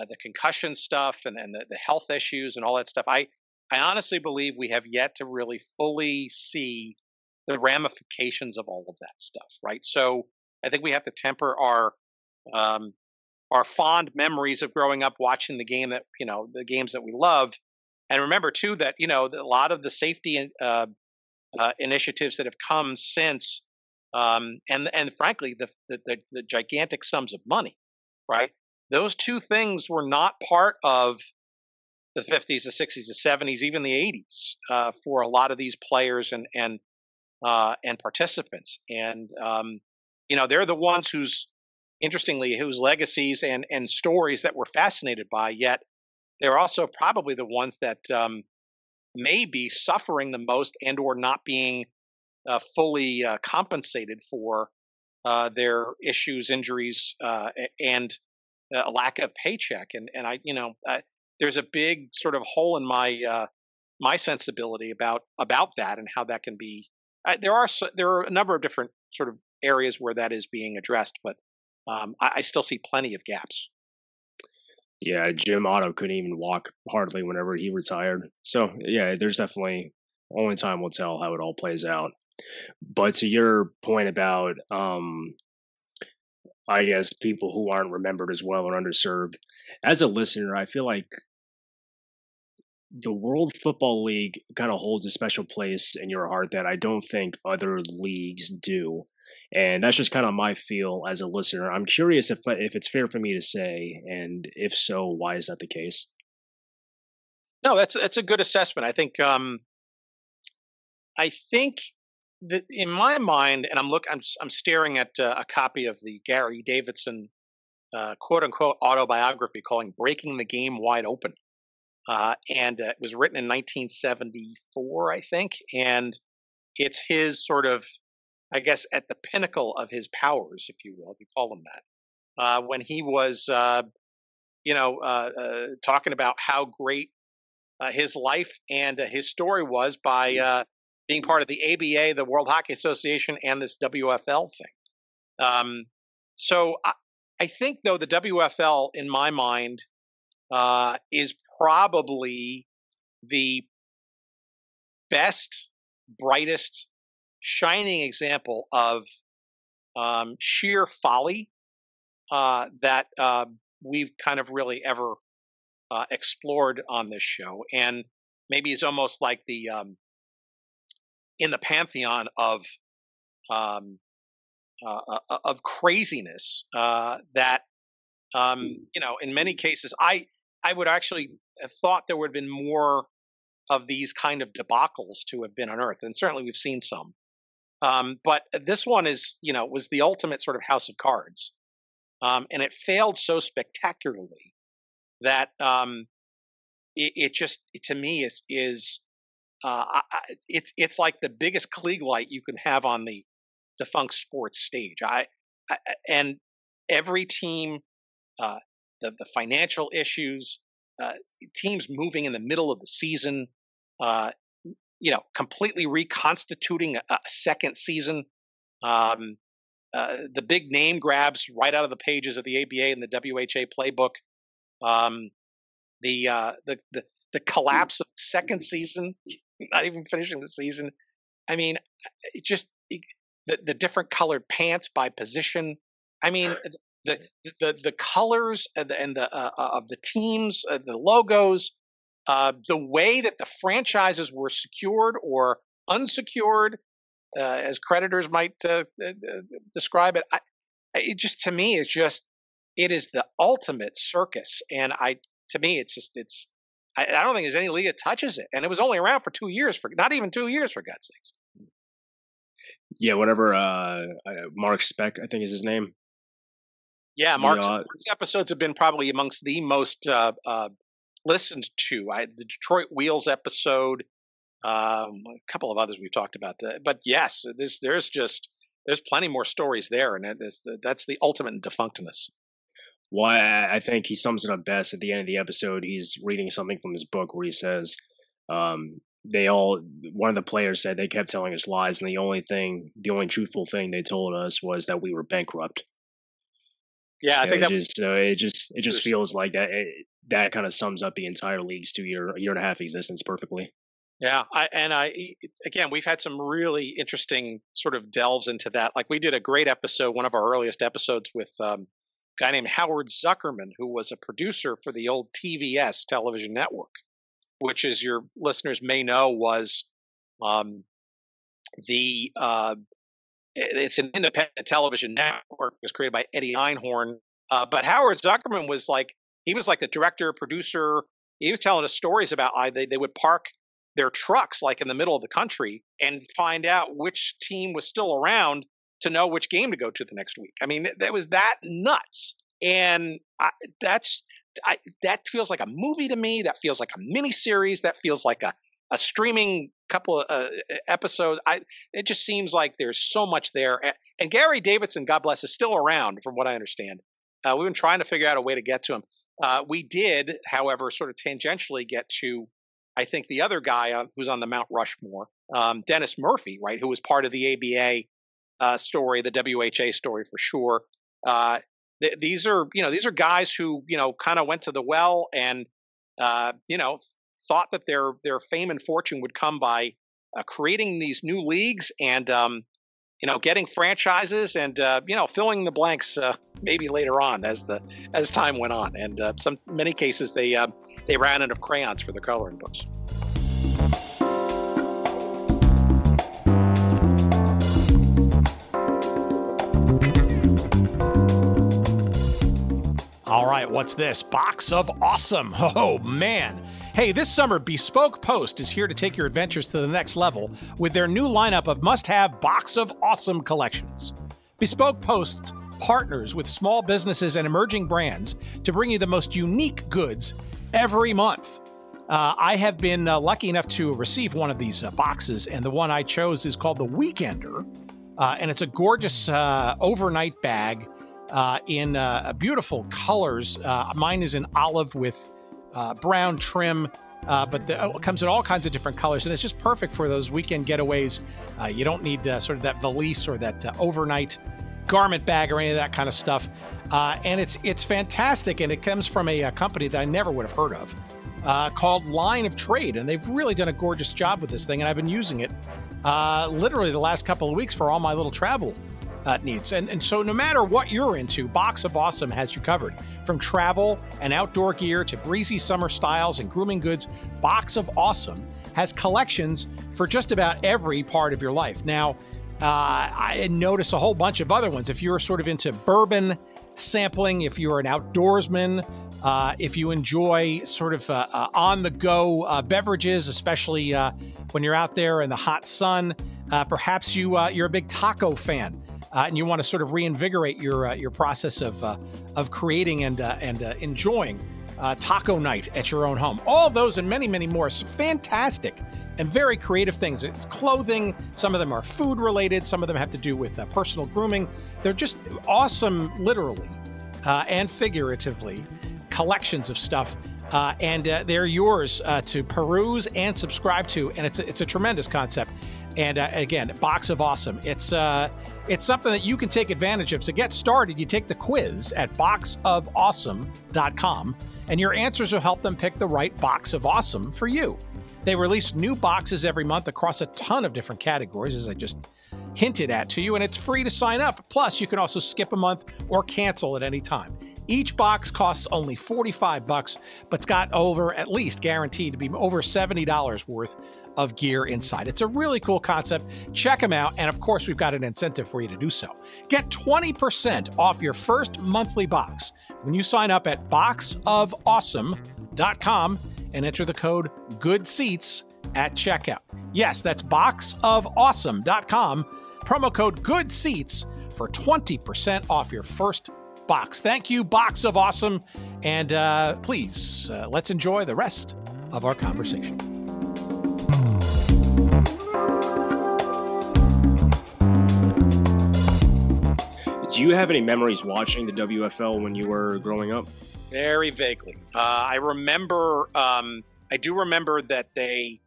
uh, the concussion stuff and and the, the health issues and all that stuff i i honestly believe we have yet to really fully see the ramifications of all of that stuff right so i think we have to temper our um, our fond memories of growing up watching the game that you know the games that we loved. And remember too that you know a lot of the safety uh, uh, initiatives that have come since um, and and frankly the, the the gigantic sums of money right? Those two things were not part of the 50s the 60s the 70s even the 80s uh, for a lot of these players and and uh, and participants. And um, you know they're the ones whose interestingly, whose legacies and, and stories that we're fascinated by, yet they're also probably the ones that um, may be suffering the most and or not being uh, fully uh, compensated for uh, their issues, injuries, uh, and a lack of paycheck. And and I, you know, there's a big sort of hole in my uh, my sensibility about about that and how that can be. I, there are there are a number of different sort of areas where that is being addressed, but um, I, I still see plenty of gaps. Yeah, Jim Otto couldn't even walk hardly whenever he retired. So yeah, there's definitely only time will tell how it all plays out. But to your point about, um, I guess people who aren't remembered as well or underserved, as a listener, I feel like the World Football League kind of holds a special place in your heart that I don't think other leagues do. And that's just kind of my feel as a listener. I'm curious if if it's fair for me to say, and if so, why is that the case? No, that's that's a good assessment. I think um, I think that in my mind, and I'm look, I'm I'm staring at uh, a copy of the Gary Davidson uh, quote unquote autobiography calling "Breaking the Game Wide Open." Uh, and uh, it was written in 1974, I think, and it's his sort of, I guess, at the pinnacle of his powers, if you will, if you call them that, uh, when he was, uh, you know, uh, uh, talking about how great his life and his story was by mm-hmm. being part of the ABA, the World Hockey Association, and this WFL thing. Um, so I, I think, though, the WFL, in my mind, uh, is probably the best, brightest, shining example of um, sheer folly uh, that uh, we've kind of really ever uh, explored on this show, and maybe it's almost like the um, in the pantheon of um, uh, uh, of craziness uh, that um, you know in many cases I I would actually have thought there would have been more of these kind of debacles to have been unearthed, and certainly we've seen some. Um, but this one is, you know, was the ultimate sort of house of cards, um, and it failed so spectacularly that um, it, it, just, to me, is is uh, I, it's it's like the biggest Klieg light you can have on the defunct sports stage. I, I and every team uh, the the financial issues, uh, teams moving in the middle of the season, uh, you know, completely reconstituting a, a second season. Um, uh, the big name grabs right out of the pages of the ABA and the WHA playbook. Um, the, uh, the the the collapse of the second season, not even finishing the season. I mean, it just it, the the different colored pants by position. I mean, the the the colors and the, and the uh, uh, of the teams, uh, the logos, uh, the way that the franchises were secured or unsecured, uh, as creditors might uh, describe it. I, it just to me is just it is the ultimate circus, and I to me it's just it's I, I don't think there's any league that touches it, and it was only around for two years for not even two years for God's sakes. Yeah, whatever. Mark Speck, I think is his name. Yeah, Mark's, Mark's, episodes have been probably amongst the most uh, uh, listened to. I, the Detroit Wheels episode, um, a couple of others we've talked about. That. But yes, there's there's just there's plenty more stories there, and that's the, that's the ultimate in defunctness. Why I think he sums it up best at the end of the episode. He's reading something from his book where he says, um, "They all one of the players said they kept telling us lies, and the only thing, the only truthful thing they told us was that we were bankrupt." Yeah, I think that just uh, it just it just feels like that it, that kind of sums up the entire league's two year year and a half existence perfectly. Yeah, I, and I again we've had some really interesting sort of delves into that. Like we did a great episode, one of our earliest episodes with um, a guy named Howard Zuckerman, who was a producer for the old TVS television network, which, as your listeners may know, was um, the uh, it's an independent television network. It was created by Eddie Einhorn. Uh, but Howard Zuckerman was like, he was like the director, producer. He was telling us stories about how they, they would park their trucks like in the middle of the country and find out which team was still around to know which game to go to the next week. I mean, that was that nuts. And I, that's I, that feels like a movie to me. That feels like a mini series. That feels like a a streaming couple of uh, episodes. I it just seems like there's so much there. And Gary Davidson, God bless, is still around, from what I understand. Uh, we've been trying to figure out a way to get to him. Uh, we did, however, sort of tangentially get to, I think, the other guy uh, who's on the Mount Rushmore, um, Dennis Murphy, right, who was part of the ABA uh, story, the WHA story for sure. Uh, th- these are, you know, these are guys who, you know, kind of went to the well and, uh, you know, thought that their their fame and fortune would come by uh, creating these new leagues and um, you know getting franchises and uh, you know filling the blanks uh, maybe later on as the as time went on and uh, some many cases they uh, they ran out of crayons for the coloring books. All right, what's this? Box of Awesome. Oh, man. Hey, this summer, Bespoke Post is here to take your adventures to the next level with their new lineup of must have Box of Awesome collections. Bespoke Post partners with small businesses and emerging brands to bring you the most unique goods every month. Uh, I have been uh, lucky enough to receive one of these uh, boxes, and the one I chose is called the Weekender. Uh, and it's a gorgeous uh, overnight bag uh, in beautiful colors. mine is in olive with uh, brown trim, uh, but the, it comes in all kinds of different colors, and it's just perfect for those weekend getaways. Uh, you don't need uh, sort of that valise or that uh, overnight garment bag or any of that kind of stuff. Uh, and it's it's fantastic, and it comes from a, a company that I never would have heard of, called Line of Trade, and they've really done a gorgeous job with this thing, and I've been using it literally the last couple of weeks for all my little travel uh, needs. And, and so, no matter what you're into, Box of Awesome has you covered. From travel and outdoor gear to breezy summer styles and grooming goods, Box of Awesome has collections for just about every part of your life. Now, uh, I notice a whole bunch of other ones. If you're sort of into bourbon sampling, if you're an outdoorsman, uh, if you enjoy sort of uh, uh, on the go uh, beverages, especially uh, when you're out there in the hot sun, perhaps you you're a big taco fan uh, and you want to sort of reinvigorate your uh, your process of uh, of creating and uh, and uh, enjoying taco night at your own home. All those and many many more. So fantastic and very creative things. It's clothing. Some of them are food related. Some of them have to do with personal grooming. They're just awesome, literally and figuratively, collections of stuff. Uh, and uh, they're yours uh, to peruse and subscribe to, and it's a, it's a tremendous concept. And uh, again, box of awesome. It's uh, it's something that you can take advantage of. To get started, you take the quiz at boxofawesome.com, and your answers will help them pick the right box of awesome for you. They release new boxes every month across a ton of different categories, as I just hinted at to you, and it's free to sign up. Plus, you can also skip a month or cancel at any time. Each box costs only 45 bucks, but it's got over at least guaranteed to be over $70 worth of gear inside. It's a really cool concept. Check them out, and of course, we've got an incentive for you to do so. Get 20% off your first monthly box when you sign up at boxofawesome.com and enter the code Good Seats at checkout. Yes, that's boxofawesome.com, promo code Good Seats for 20% off your first box. Thank you, Box of Awesome. And uh, please, uh, let's enjoy the rest of our conversation. Do you have any memories watching the WFL when you were growing up? Very vaguely. Uh, I remember, um, I do remember that they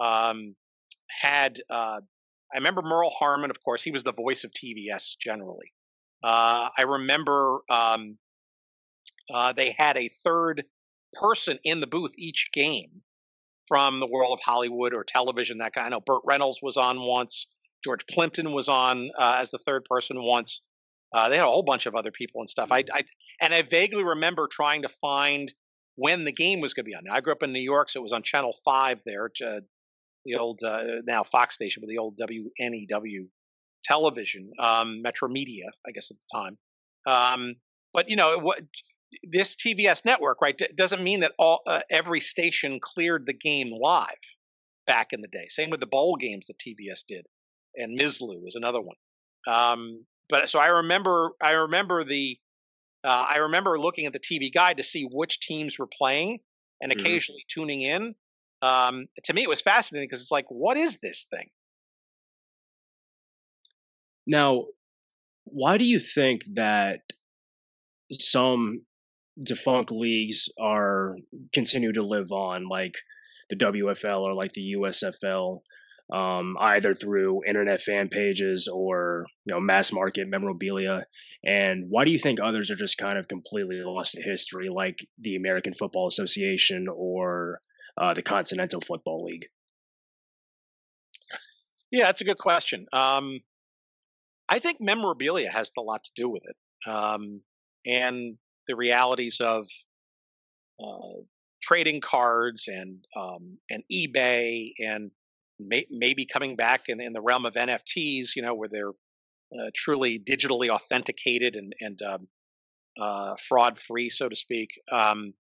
um, had, uh, I remember Merle Harmon, of course, he was the voice of TVS generally. Uh, I remember um, uh, they had a third person in the booth each game from the world of Hollywood or television. That kind. I know Burt Reynolds was on once. George Plimpton was on uh, as the third person once. Uh, they had a whole bunch of other people and stuff. I, I and I vaguely remember trying to find when the game was going to be on. Now, I grew up in New York, so it was on Channel Five there, to the old uh, now Fox station, but the old WNEW television, um, Metro Media, I guess at the time. Um, but you know, what this TVS network, right, d- doesn't mean that all uh, every station cleared the game live back in the day. Same with the bowl games that TVS did, and Mizlou was another one. Um, but so I remember, I remember the, uh, I remember looking at the TV guide to see which teams were playing, and mm-hmm. occasionally mm-hmm. tuning in. Um, to me, it was fascinating because it's like, what is this thing? Now, why do you think that some defunct leagues are continue to live on, like the WFL or like the USFL, um, either through internet fan pages or you know mass market memorabilia. And why do you think others are just kind of completely lost to history, like the American Football Association or uh, the Continental Football League? Yeah, that's a good question. Um, I think memorabilia has a lot to do with it, um, and the realities of uh, trading cards and um, and eBay and may, maybe coming back in, in the realm of NFTs, you know, where they're uh, truly digitally authenticated and and um, uh, fraud free, so to speak. Um,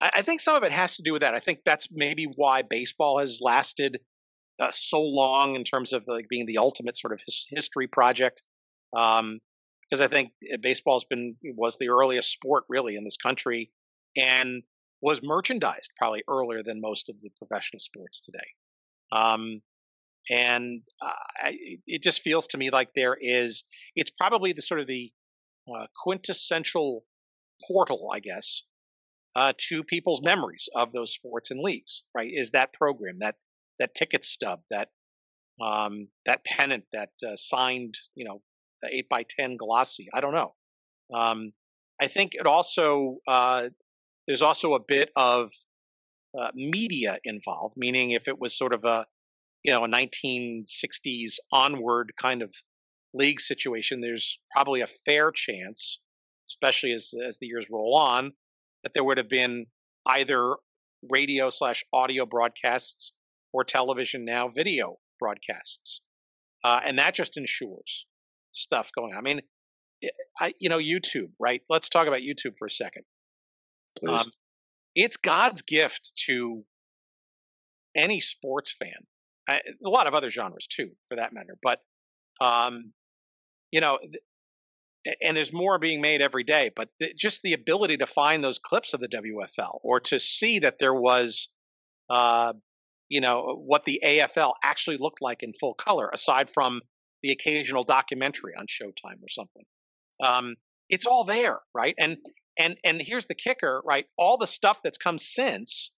I, I, think some of it has to do with that. I think that's maybe why baseball has lasted uh, so long in terms of like being the ultimate sort of his, history project. Um, because I think uh, baseball's been was the earliest sport really in this country, and was merchandised probably earlier than most of the professional sports today. Um, and uh, I, it just feels to me like there is it's probably the sort of the uh, quintessential portal, I guess, uh, to people's memories of those sports and leagues. Right? Is that program that that ticket stub that um, that pennant that uh, signed you know eight by ten glossy? I don't know. Um, I think it also uh, there's also a bit of uh, media involved, meaning if it was sort of a you know a 1960s onward kind of league situation, there's probably a fair chance, especially as as the years roll on, that there would have been either radio slash audio broadcasts or television now video broadcasts, uh, and that just ensures stuff going on. I mean, I you know YouTube, right? Let's talk about YouTube for a second. Please. Um, it's God's gift to any sports fan. I, a lot of other genres too, for that matter. But um, you know, and there's more being made every day. But th- just the ability to find those clips of the WFL or to see that there was, uh, you know, what the AFL actually looked like in full color, aside from the occasional documentary on Showtime or something. Um, it's all there, right? And and and here's the kicker, right? All the stuff that's come since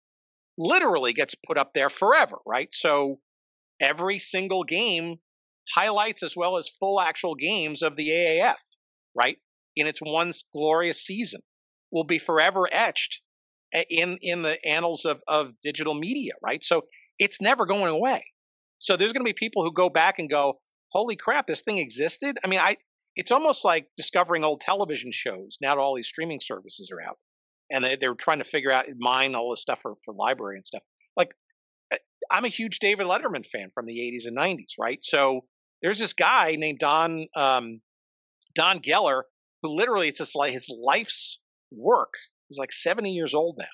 literally gets put up there forever, right? So every single game highlights as well as full actual games of the AAF, right? In its one glorious season will be forever etched in in the annals of of digital media, right? So it's never going away. So there's going to be people who go back and go, "Holy crap, this thing existed." I mean, I it's almost like discovering old television shows now that all these streaming services are out and they, they're trying to figure out mine all this stuff for, for library and stuff like eh, i'm a huge david letterman fan from the 80s and 90s right so there's this guy named don um, don giller who literally it's just like his life's work he's like 70 years old now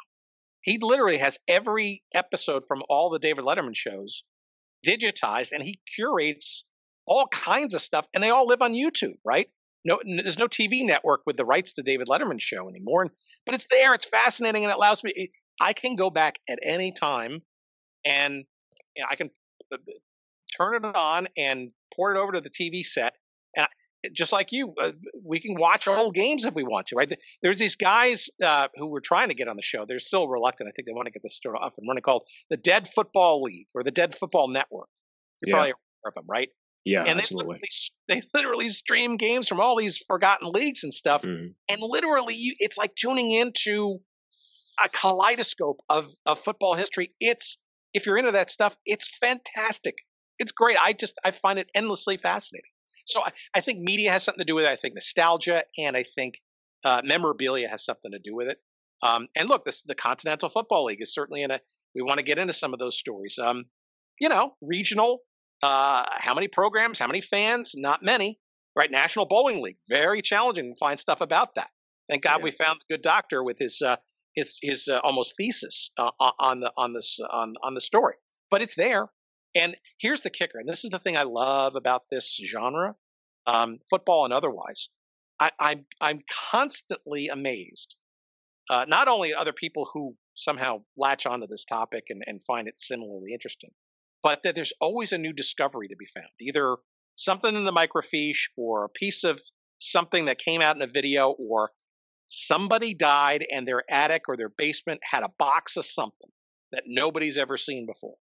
he literally has every episode from all the david letterman shows digitized and he curates all kinds of stuff, and they all live on YouTube, right? No, there's no TV network with the rights to David Letterman show anymore, but it's there. It's fascinating, and it allows me. I can go back at any time, and you know, I can uh, turn it on and port it over to the TV set, and just like you, uh, we can watch old games if we want to, right? There's these guys uh, who were trying to get on the show. They're still reluctant. I think they want to get this started up and running called the Dead Football League or the Dead Football Network. You're yeah. probably aware of them, right? Yeah, and absolutely. They literally, they literally stream games from all these forgotten leagues and stuff, mm. and literally, you, it's like tuning into a kaleidoscope of of football history. It's if you're into that stuff, it's fantastic. It's great. I just I find it endlessly fascinating. So I, I think media has something to do with it. I think nostalgia and I think uh, memorabilia has something to do with it. Um, and look, this the Continental Football League is certainly in a. We want to get into some of those stories. Um, you know, regional uh, how many programs? How many fans? Not many. Right? National Bowling League. Very challenging to find stuff about that. Thank God yeah. we found the good doctor with his uh, his his uh, almost thesis uh, on the on this on on the story. But it's there. And here's the kicker. And this is the thing I love about this genre, um, football and otherwise. I, I'm I'm constantly amazed, uh, not only at other people who somehow latch onto this topic and, and find it similarly interesting, but that there's always a new discovery to be found. Either something in the microfiche or a piece of something that came out in a video or somebody died and their attic or their basement had a box of something that nobody's ever seen before.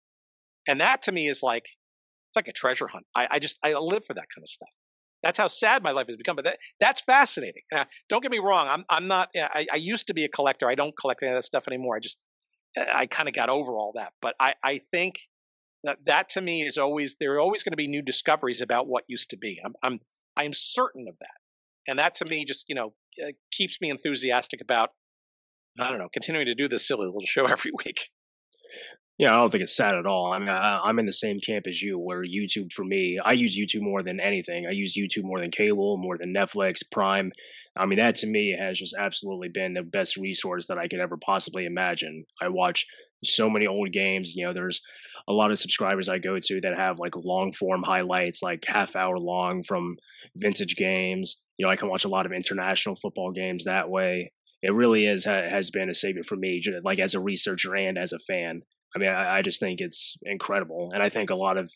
And that to me is like, it's like a treasure hunt. I, I just, I live for that kind of stuff. That's how sad my life has become. But that, that's fascinating. Now, don't get me wrong. I'm, I'm not, I, I used to be a collector. I don't collect any of that stuff anymore. I just, I kind of got over all that. But I, I think that that to me is always, there are always going to be new discoveries about what used to be. I'm, I'm, I'm certain of that. And that to me just, you know, uh, keeps me enthusiastic about, I don't know, continuing to do this silly little show every week. Yeah, I don't think it's sad at all. I mean, I, I'm in the same camp as you, where YouTube for me, I use YouTube more than anything. I use YouTube more than cable, more than Netflix, Prime. I mean, that to me has just absolutely been the best resource that I could ever possibly imagine. I watch so many old games. You know, there's a lot of subscribers I go to that have like long form highlights, like half hour long from vintage games. You know, I can watch a lot of international football games that way. It really is has been a savior for me, like as a researcher and as a fan. I mean, I, I just think it's incredible, and I think a lot of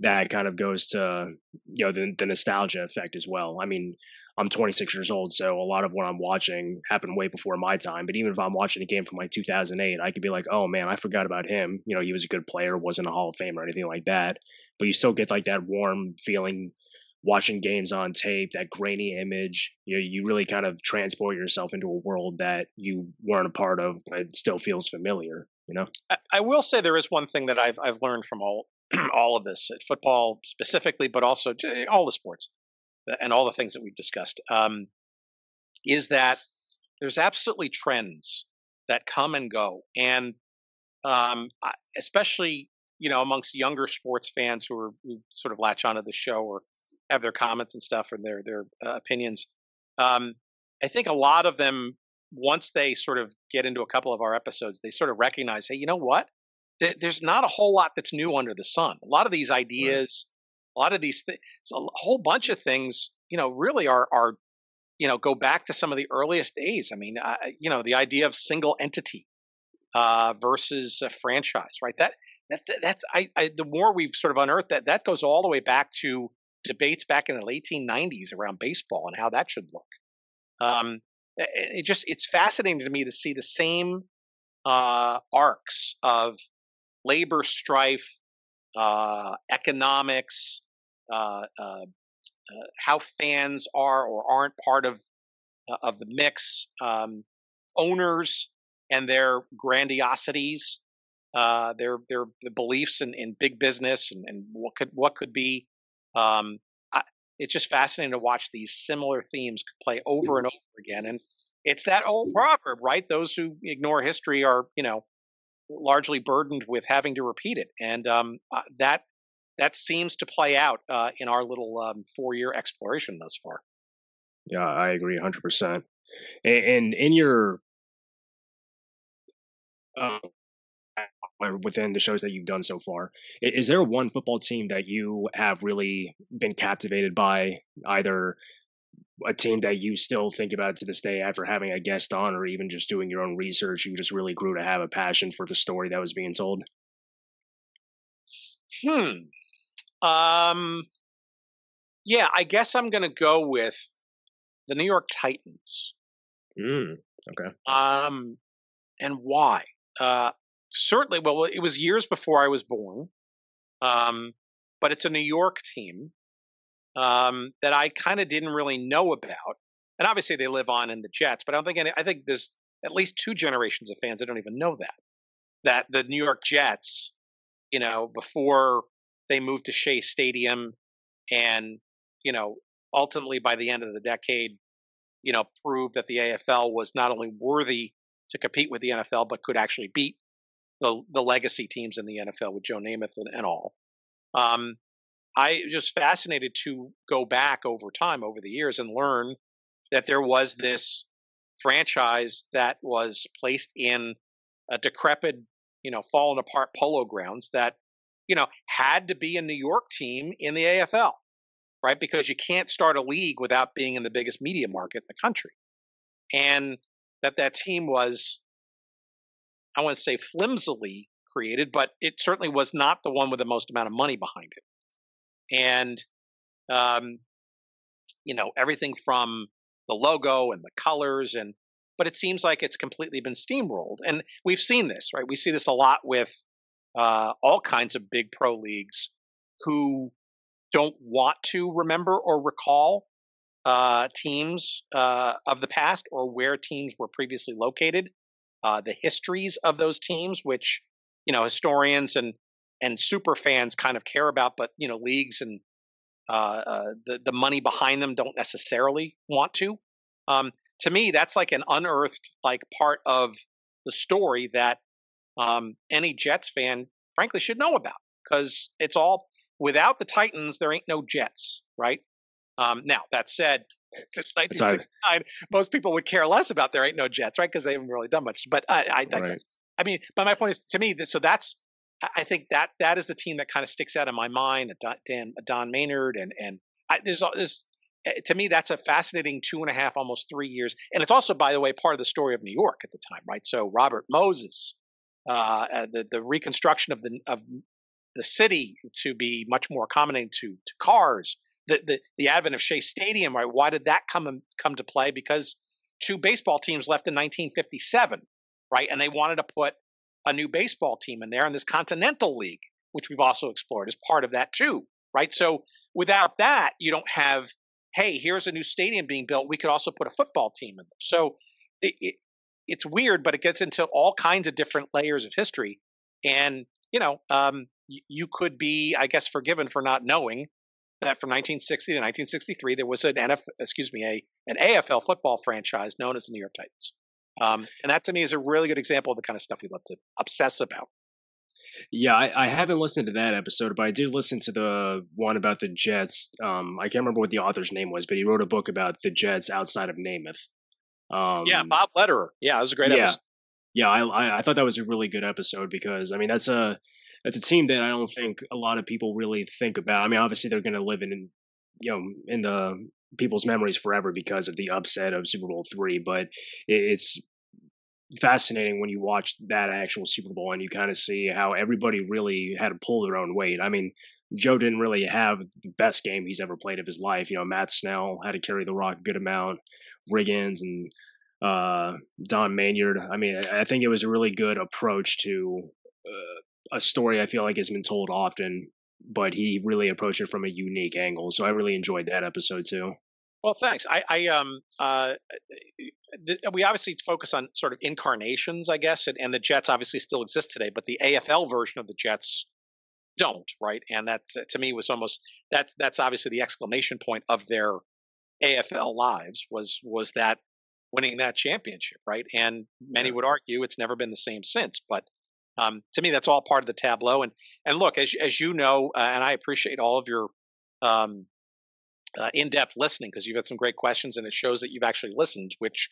that kind of goes to you know the, the nostalgia effect as well. I mean, I'm 26 years old, so a lot of what I'm watching happened way before my time. But even if I'm watching a game from like 2008, I could be like, "Oh man, I forgot about him." You know, he was a good player, wasn't a Hall of Fame or anything like that. But you still get like that warm feeling watching games on tape, that grainy image. You know, you really kind of transport yourself into a world that you weren't a part of, but it still feels familiar. You know, I, I will say there is one thing that I've I've learned from all all of this, football specifically, but also all the sports and all the things that we've discussed, um, is that there's absolutely trends that come and go, and um, especially you know amongst younger sports fans who are who sort of latch onto the show or have their comments and stuff and their their uh, opinions. Um, I think a lot of them, once they sort of get into a couple of our episodes, they sort of recognize, hey, you know what? there's not a whole lot that's new under the sun. A lot of these ideas, right. a lot of these things, a whole bunch of things, you know, really are are, you know, go back to some of the earliest days. I mean, uh, you know, the idea of single entity uh, versus a franchise, right? That that's that's I, I the more we've sort of unearthed that that goes all the way back to debates back in the 1890s around baseball and how that should look. Um, it, just it's fascinating to me to see the same uh, arcs of labor strife, uh, economics, uh, uh, uh, how fans are or aren't part of of the mix, um, owners and their grandiosities, their their beliefs in, in big business and, and what could what could be um, it's just fascinating to watch these similar themes play over and over again. And it's that old proverb, right? Those who ignore history are, you know, largely burdened with having to repeat it. And um, uh, that that seems to play out uh, in our little um, four year exploration thus far. Yeah, I agree 100%. And, and in your uh, within the shows that you've done so far. Is there one football team that you have really been captivated by, either a team that you still think about to this day after having a guest on, or even just doing your own research? You just really grew to have a passion for the story that was being told. Hmm. Um. Yeah, I guess I'm going to go with the New York Titans. Mm, okay. Um, and why? Uh, certainly, well, it was years before I was born, um, but it's a New York team um, that I kind of didn't really know about. And obviously, they live on in the Jets, but I don't think any. I think there's at least two generations of fans that don't even know that that the New York Jets, you know, before they moved to Shea Stadium, and you know, ultimately by the end of the decade, you know, proved that the AFL was not only worthy to compete with the NFL, but could actually beat the the legacy teams in the NFL with Joe Namath and, and all. Um, I just fascinated to go back over time, over the years, and learn that there was this franchise that was placed in a decrepit, you know, fallen apart polo grounds that, you know, had to be a New York team in the AFL, right? Because you can't start a league without being in the biggest media market in the country. And that that team was I want to say flimsily created, but it certainly was not the one with the most amount of money behind it. And, um, you know, everything from the logo and the colors and but it seems like it's completely been steamrolled. And we've seen this, right? We see this a lot with uh, all kinds of big pro leagues who don't want to remember or recall uh, teams uh, of the past or where teams were previously located, uh, the histories of those teams, which you know historians and and super fans kind of care about, but you know leagues and uh, uh, the the money behind them don't necessarily want to. Um, to me, that's like an unearthed like part of the story that um, any Jets fan, frankly, should know about because it's all without the Titans, there ain't no Jets, right? Um, now that said, since 1969, most people would care less about there ain't no Jets, right? Because they haven't really done much. But I, I digress. Right. I mean, but my point is to me, so that's I think that that is the team that kind of sticks out in my mind. Dan, Don Maynard, and and I, there's there's eh, to me that's a fascinating two and a half, almost three years, and it's also, by the way, part of the story of New York at the time, right? So Robert Moses, uh, uh the the reconstruction of the of the city to be much more accommodating to to cars, the the the advent of Shea Stadium, right? Why did that come come to play? Because two baseball teams left in 1957, right, and they wanted to put a new baseball team in there, and this Continental League, which we've also explored, is part of that too, right? So without that, you don't have, hey, here's a new stadium being built. We could also put a football team in there. So it, it, it's weird, but it gets into all kinds of different layers of history. And, you know, um, you could be, I guess, forgiven for not knowing that from 1960 to 1963 there was an NFL, excuse me, a an AFL football franchise known as the New York Titans. Um, and that to me is a really good example of the kind of stuff we love to obsess about. Yeah, I, I, haven't listened to that episode, but I did listen to the one about the Jets. Um, I can't remember what the author's name was, but he wrote a book about the Jets outside of Namath. Um, yeah, Bob Lederer. Yeah, it was a great yeah, episode. Yeah, I, I thought that was a really good episode because I mean that's a that's a team that I don't think a lot of people really think about. I mean, obviously they're going to live in you know in the people's memories forever because of the upset of Super Bowl three. But it's fascinating when you watch that actual Super Bowl and you kind of see how everybody really had to pull their own weight. I mean, Joe didn't really have the best game he's ever played of his life. You know, Matt Snell had to carry the rock a good amount, Riggins and uh, Don Maynard. I mean, I think it was a really good approach to uh, a story I feel like has been told often but he really approached it from a unique angle. So I really enjoyed that episode too. Well, thanks. I, I um, uh, th- we obviously focus on sort of incarnations, I guess, and, and, the Jets obviously still exist today, but the AFL version of the Jets don't, right? And that to me was almost that's that's obviously the exclamation point of their AFL lives was was that winning that championship, right? And many would argue it's never been the same since, but um, to me, that's all part of the tableau. And and look, as as you know, uh, and I appreciate all of your um, uh, in-depth listening because you've had some great questions, and it shows that you've actually listened, which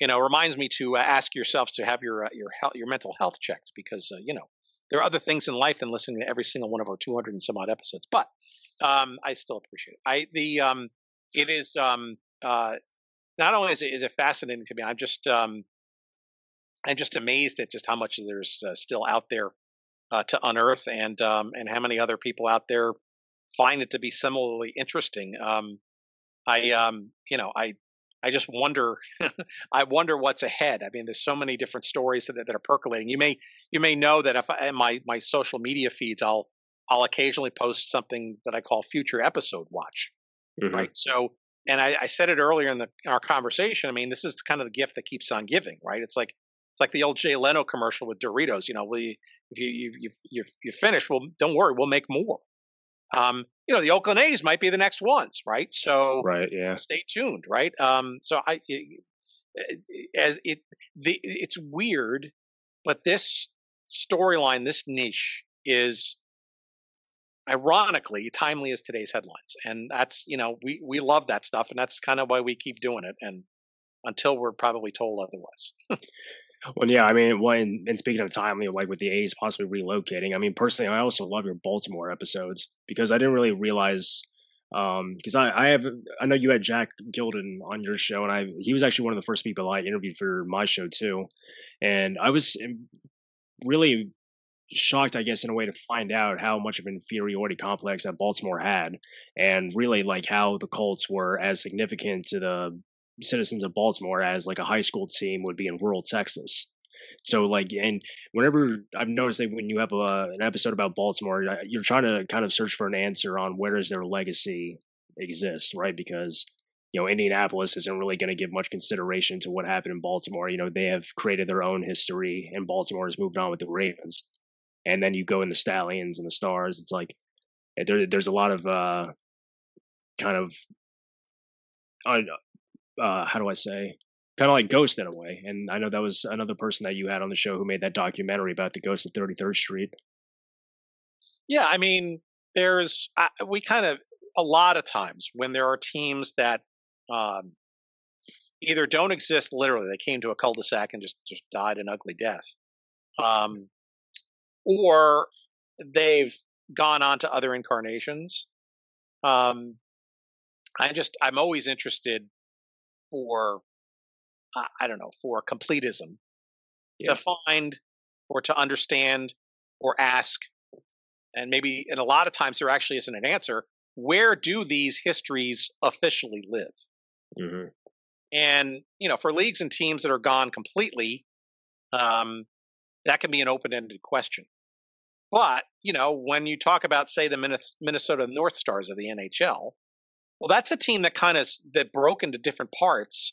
you know reminds me to uh, ask yourselves to have your uh, your health, your mental health checked because uh, you know there are other things in life than listening to every single one of our 200 and some odd episodes. But um, I still appreciate it. I the um, it is um, uh, not only is it, is it fascinating to me, I'm just um, I'm just amazed at just how much there's uh, still out there uh, to unearth, and um, and how many other people out there find it to be similarly interesting. Um, I um, you know I I just wonder I wonder what's ahead. I mean, there's so many different stories that, that are percolating. You may you may know that if I, in my my social media feeds, I'll I'll occasionally post something that I call future episode watch. Mm-hmm. Right. So and I, I, said it earlier in the in our conversation. I mean, this is kind of the gift that keeps on giving, right? It's like it's like the old Jay Leno commercial with Doritos. You know, we if you you you you, you finish, well, don't worry, we'll make more. Um, you know, the Oakland A's might be the next ones, right? So, right, yeah. Stay tuned, right? Um, so I, it, as it, the it's weird, but this storyline, this niche is ironically timely as today's headlines, and that's you know we we love that stuff, and that's kind of why we keep doing it, and until we're probably told otherwise. Well, yeah, I mean, when and speaking of timely, like with the A's possibly relocating, I mean, personally, I also love your Baltimore episodes because I didn't really realize because um, I, I have I know you had Jack Gilden on your show, and I he was actually one of the first people I interviewed for my show too, and I was really shocked, I guess, in a way to find out how much of an inferiority complex that Baltimore had, and really like how the Colts were as significant to the citizens of Baltimore as like a high school team would be in rural Texas. So like, and whenever I've noticed that when you have a, an episode about Baltimore, you're trying to kind of search for an answer on where does their legacy exist, right? Because you know Indianapolis isn't really going to give much consideration to what happened in Baltimore. You know they have created their own history, and Baltimore has moved on with the Ravens. And then you go in the Stallions and the Stars. It's like eh, there, there's a lot of uh, kind of uh, how do I say kind of like Ghost in a way. And I know that was another person that you had on the show who made that documentary about the Ghost of 33rd Street. Yeah, I mean, there's uh, we kind of a lot of times when there are teams that um, either don't exist literally, they came to a cul-de-sac and just just died an ugly death, um, or they've gone on to other incarnations. Um, I just I'm always interested for I don't know for completism yeah. to find or to understand or ask, and maybe and a lot of times there actually isn't an answer. Where do these histories officially live? Mm-hmm. And you know, for leagues and teams that are gone completely, um, that can be an open-ended question. But you know, when you talk about, say, the Minnesota North Stars of the NHL, well, that's a team that kind of that broke into different parts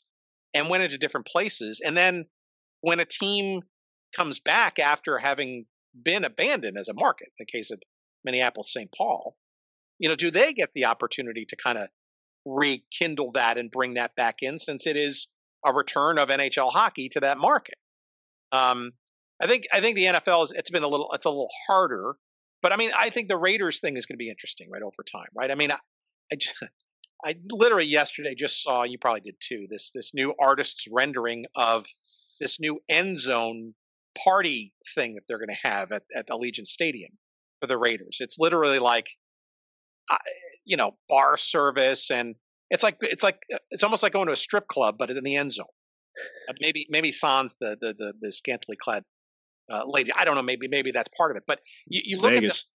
and went into different places. And then when a team comes back after having been abandoned as a market, in the case of Minneapolis St. Paul, you know, do they get the opportunity to kind of rekindle that and bring that back in since it is a return of NHL hockey to that market? Um, I think I think the NFL is it's been a little it's a little harder, but I mean I think the Raiders thing is going to be interesting right over time, right? I mean I, I just, I literally yesterday just saw you probably did too this this new artist's rendering of this new end zone party thing that they're going to have at, at Allegiant Stadium for the Raiders. It's literally like, you know, bar service, and it's like it's like uh, it's almost like going to a strip club, but in the end zone. maybe maybe Sans the the the, the scantily clad uh, lady. I don't know. Maybe maybe that's part of it. But you, you look Vegas.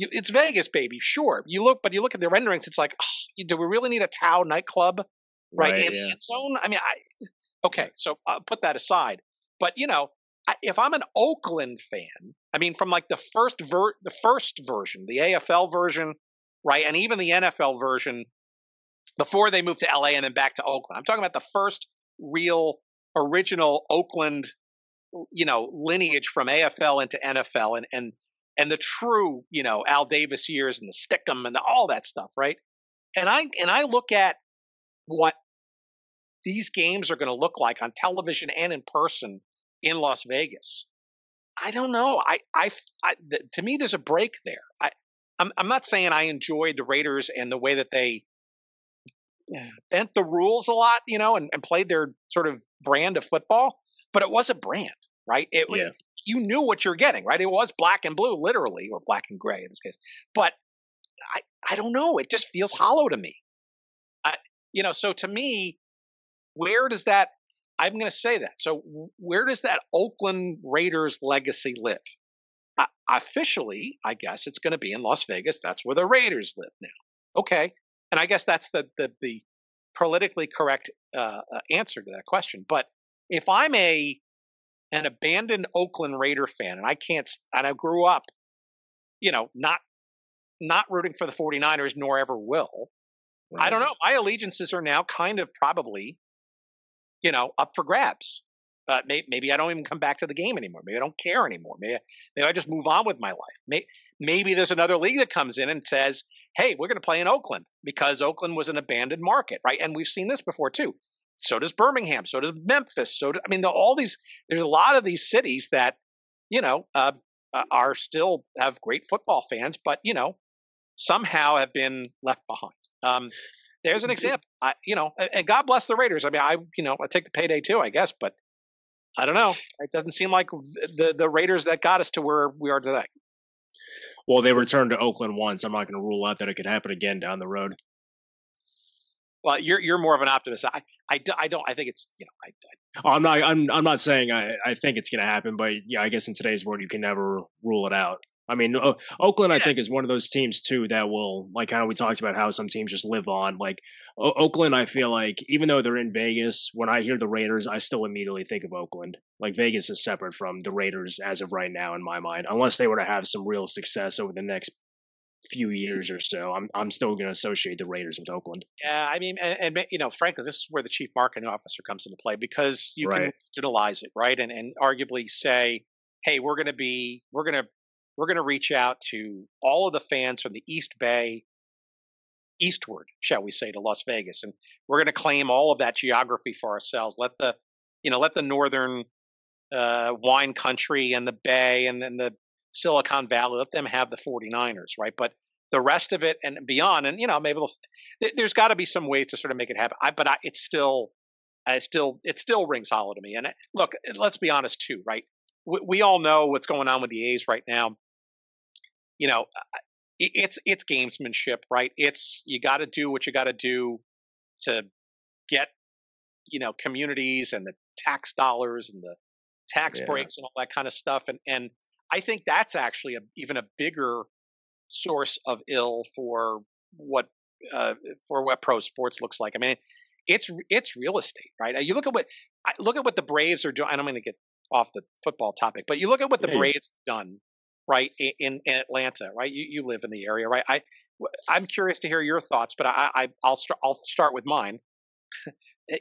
You, it's Vegas, baby. Sure. You look, but you look at the renderings. It's like, oh, do we really need a Tao nightclub right, right in yeah. the zone? I mean, I okay. So I'll put that aside. But you know, if I'm an Oakland fan, I mean, from like the first ver- the first version, the AFL version, right, and even the NFL version, before they moved to LA and then back to Oakland. I'm talking about the first real original Oakland, you know, lineage from AFL into NFL, and and and the true, you know, Al Davis years and the Stickum and the, all that stuff, right? And I and I look at what these games are going to look like on television and in person in Las Vegas. I don't know. I, I, I to me, there's a break there. I, I'm, I'm not saying I enjoyed the Raiders and the way that they eh, bent the rules a lot, you know, and, and played their sort of brand of football, but it was a brand, right? It, yeah you knew what you're getting, right? It was black and blue, literally, or black and gray in this case. But I, I don't know. It just feels hollow to me. I, you know, so to me, where does that? I'm going to say that. So where does that Oakland Raiders legacy live? Uh, officially, I guess it's going to be in Las Vegas. That's where the Raiders live now. Okay, and I guess that's the the, the politically correct uh, uh answer to that question. But if I'm a an abandoned Oakland Raider fan, and I can't, and I grew up, you know, not not rooting for the 49ers, nor ever will. Right. I don't know. My allegiances are now kind of probably, you know, up for grabs. Uh, may, maybe I don't even come back to the game anymore. Maybe I don't care anymore. Maybe, maybe I just move on with my life. Maybe, maybe there's another league that comes in and says, "Hey, we're going to play in Oakland because Oakland was an abandoned market, right?" And we've seen this before too. So does Birmingham. So does Memphis. So do, I mean, the, all these. There's a lot of these cities that you know uh, uh, are still have great football fans, but you know somehow have been left behind. Um, there's an example. I, you know, and God bless the Raiders. I mean, I you know I take the payday too, I guess, but I don't know. It doesn't seem like the the Raiders that got us to where we are today. Well, they returned to Oakland once. I'm not going to rule out that it could happen again down the road. Well, you're you're more of an optimist. I I, I don't. I think it's you know. I, I oh, I'm not. I'm I'm not saying I I think it's going to happen, but yeah, I guess in today's world you can never rule it out. I mean, o- Oakland, I think, is one of those teams too that will, like, of we talked about how some teams just live on. Like o- Oakland, I feel like even though they're in Vegas, when I hear the Raiders, I still immediately think of Oakland. Like Vegas is separate from the Raiders as of right now in my mind, unless they were to have some real success over the next few years or so. I'm I'm still going to associate the Raiders with Oakland. Yeah, I mean, and, and, you know, frankly, this is where the chief marketing officer comes into play because you Right. can generalize it, right, and and arguably say, hey, we're going to be, we're going to, we're going to reach out to all of the fans from the East Bay eastward, shall we say, to Las Vegas, and we're going to claim all of that geography for ourselves. Let the, you know, let the northern uh, wine country and the Bay and then the Silicon Valley, let them have the 49ers, right? But the rest of it and beyond, and you know, maybe there's got to be some ways to sort of make it happen. I, but I, it's still, it still, it still rings hollow to me. And it, look, uh, let's be honest too, right? We, we all know what's going on with the A's right now. You know, it, it's it's gamesmanship, right? It's you got to do what you got to do to get, you know, communities and the tax dollars and the tax Yeah. breaks and all that kind of stuff. And and I think that's actually a, even a bigger source of ill for what uh, for what pro sports looks like. I mean, it's it's real estate, right? You look at what I- look at what the Braves are doing. I'm going to get off the football topic, but you look at what the. Braves done, right in, in Atlanta, right? You you live in the area, right? I I'm curious to hear your thoughts, but I, I I'll start I'll start with mine.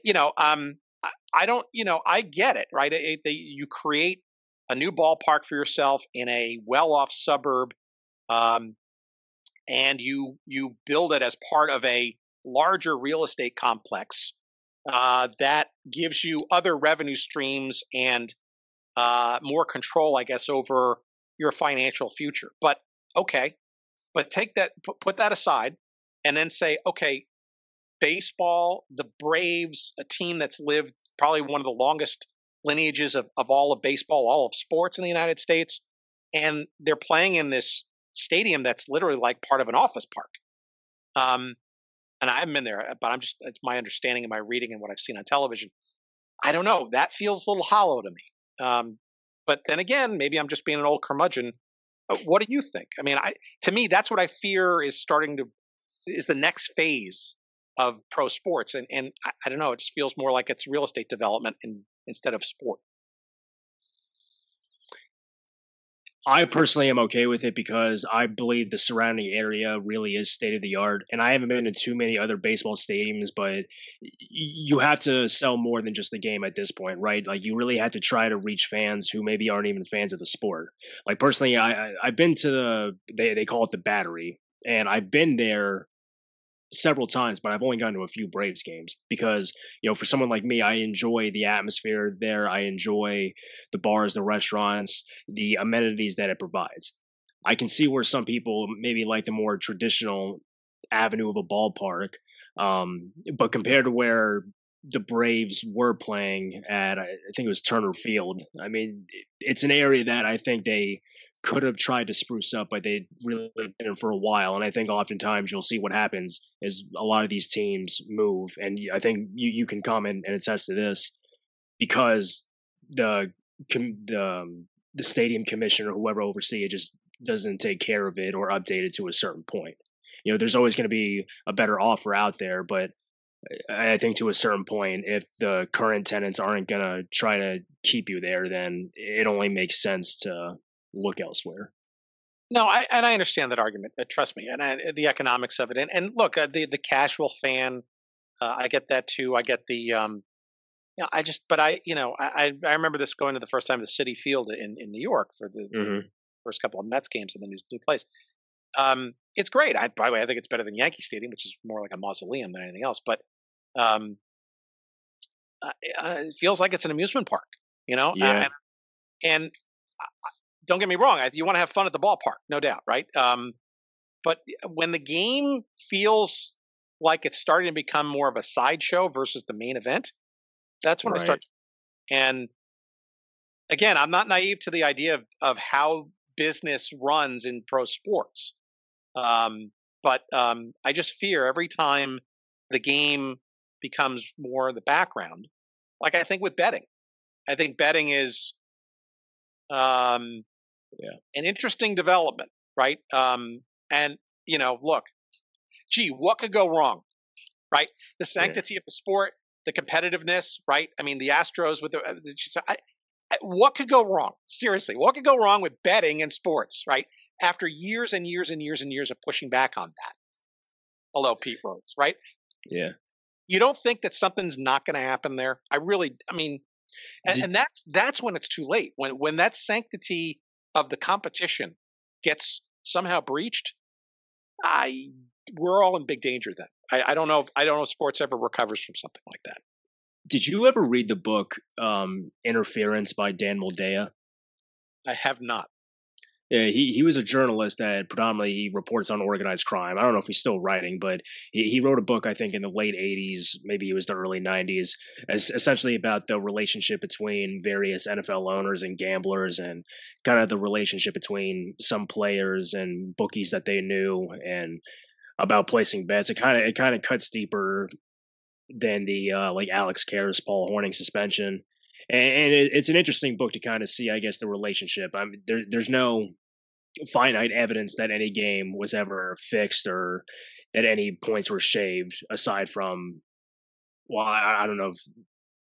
you know, um, I, I don't, you know, I get it, right? It, it- they, you create a new ballpark for yourself in a well-off suburb, um, and you you build it as part of a larger real estate complex uh, that gives you other revenue streams and uh, more control, I guess, over your financial future. But okay, but take that, put, put that aside, and then say, okay, baseball, the Braves, a team that's lived probably one of the longest lineages of, of all of baseball, all of sports in the United States, and they're playing in this stadium that's literally like part of an office park. Um, and I haven't been there, but I'm just it's my understanding and my reading and what I've seen on television. I don't know. That feels a little hollow to me. Um, but then again, maybe I'm just being an old curmudgeon. Uh, What do you think? I mean, I to me that's what I fear is starting to is the next phase of pro sports, and and I, I don't know. It just feels more like it's real estate development in, instead of sport. I personally am okay with it because I believe the surrounding area really is state of the art. And I haven't been to too many other baseball stadiums, but you have to sell more than just the game at this point, right? Like you really have to try to reach fans who maybe aren't even fans of the sport. Like personally, I, I I've been to the they they call it the Battery, and I've been there several times, but I've only gone to a few Braves games because, you know, for someone like me, I enjoy the atmosphere there. I enjoy the bars, the restaurants, the amenities that it provides. I can see where some people maybe like the more traditional avenue of a ballpark. Um, but compared to where the Braves were playing at, I think it was Turner Field. I mean, it's an area that I think they could have tried to spruce up, but they really didn't for a while. And I think oftentimes you'll see what happens is a lot of these teams move, and I think you you can comment and attest to this because the the um, the stadium commissioner, whoever oversee it, just doesn't take care of it or update it to a certain point. You know, there's always going to be a better offer out there, but I think to a certain point, if the current tenants aren't going to try to keep you there, then it only makes sense to look elsewhere. No, I, and I understand that argument. Uh, trust me, and I, the economics of it. And, and look, uh, the the casual fan, uh, I get that too. I get the, um, you know, I just, but I, you know, I I remember this going to the first time to Citi Field in in New York for the, the Mm-hmm. first couple of Mets games in the new new place. Um, it's great. I by the way, I think it's better than Yankee Stadium, which is more like a mausoleum than anything else. But um, uh, uh, it feels like it's an amusement park, you know. Uh, Yeah. and, and uh, don't get me wrong, you want to have fun at the ballpark, no doubt, right? Um, but when the game feels like it's starting to become more of a sideshow versus the main event, that's when I start. And again, I'm not naive to the idea of, of how business runs in pro sports. Um, but um, I just fear every time the game becomes more the background, like I think with betting. I think betting is um, Yeah. An interesting development, right? Um, and you know, look, gee, what could go wrong? Right? The sanctity yeah. of the sport, the competitiveness, right? I mean, the Astros with the, uh, I, I, what could go wrong? Seriously, what could go wrong with betting in sports, right? After years and years and years and years of pushing back on that. Hello, Pete Rose, right? Yeah. You don't think that something's not going to happen there? I really, I mean, and, and that's that's when it's too late. When when that sanctity of the competition gets somehow breached, I we're all in big danger then. I, I don't know. If, I don't know if sports ever recovers from something like that. Did you ever read the book um, Interference by Dan Moldea? I have not. Yeah, he, he was a journalist that predominantly reports on organized crime. I don't know if he's still writing, but he, he wrote a book, I think, in the late 80s, maybe it was the early 90s, as, essentially about the relationship between various NFL owners and gamblers and kind of the relationship between some players and bookies that they knew and about placing bets. It kind of it kind of cuts deeper than the uh, like Alex Karras, Paul Hornung suspension and it, it's an interesting book to kind of see, I guess, the relationship. I mean, there, there's no finite evidence that any game was ever fixed or that any points were shaved, aside from, well, I, I don't know if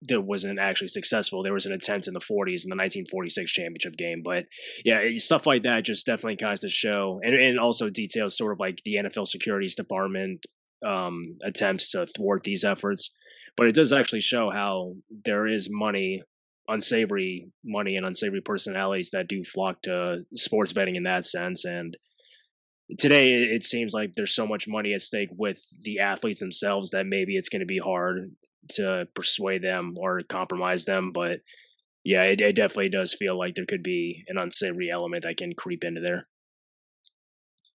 there wasn't actually successful. There was an attempt in the 40s in the 1946 championship game, but yeah, stuff like that just definitely kind of show, and and also details sort of like the NFL securities department um, attempts to thwart these efforts. But it does actually show how there is money unsavory money and unsavory personalities that do flock to sports betting in that sense. And today it seems like there's so much money at stake with the athletes themselves that maybe it's going to be hard to persuade them or compromise them. But yeah, it, it definitely does feel like there could be an unsavory element that can creep into there.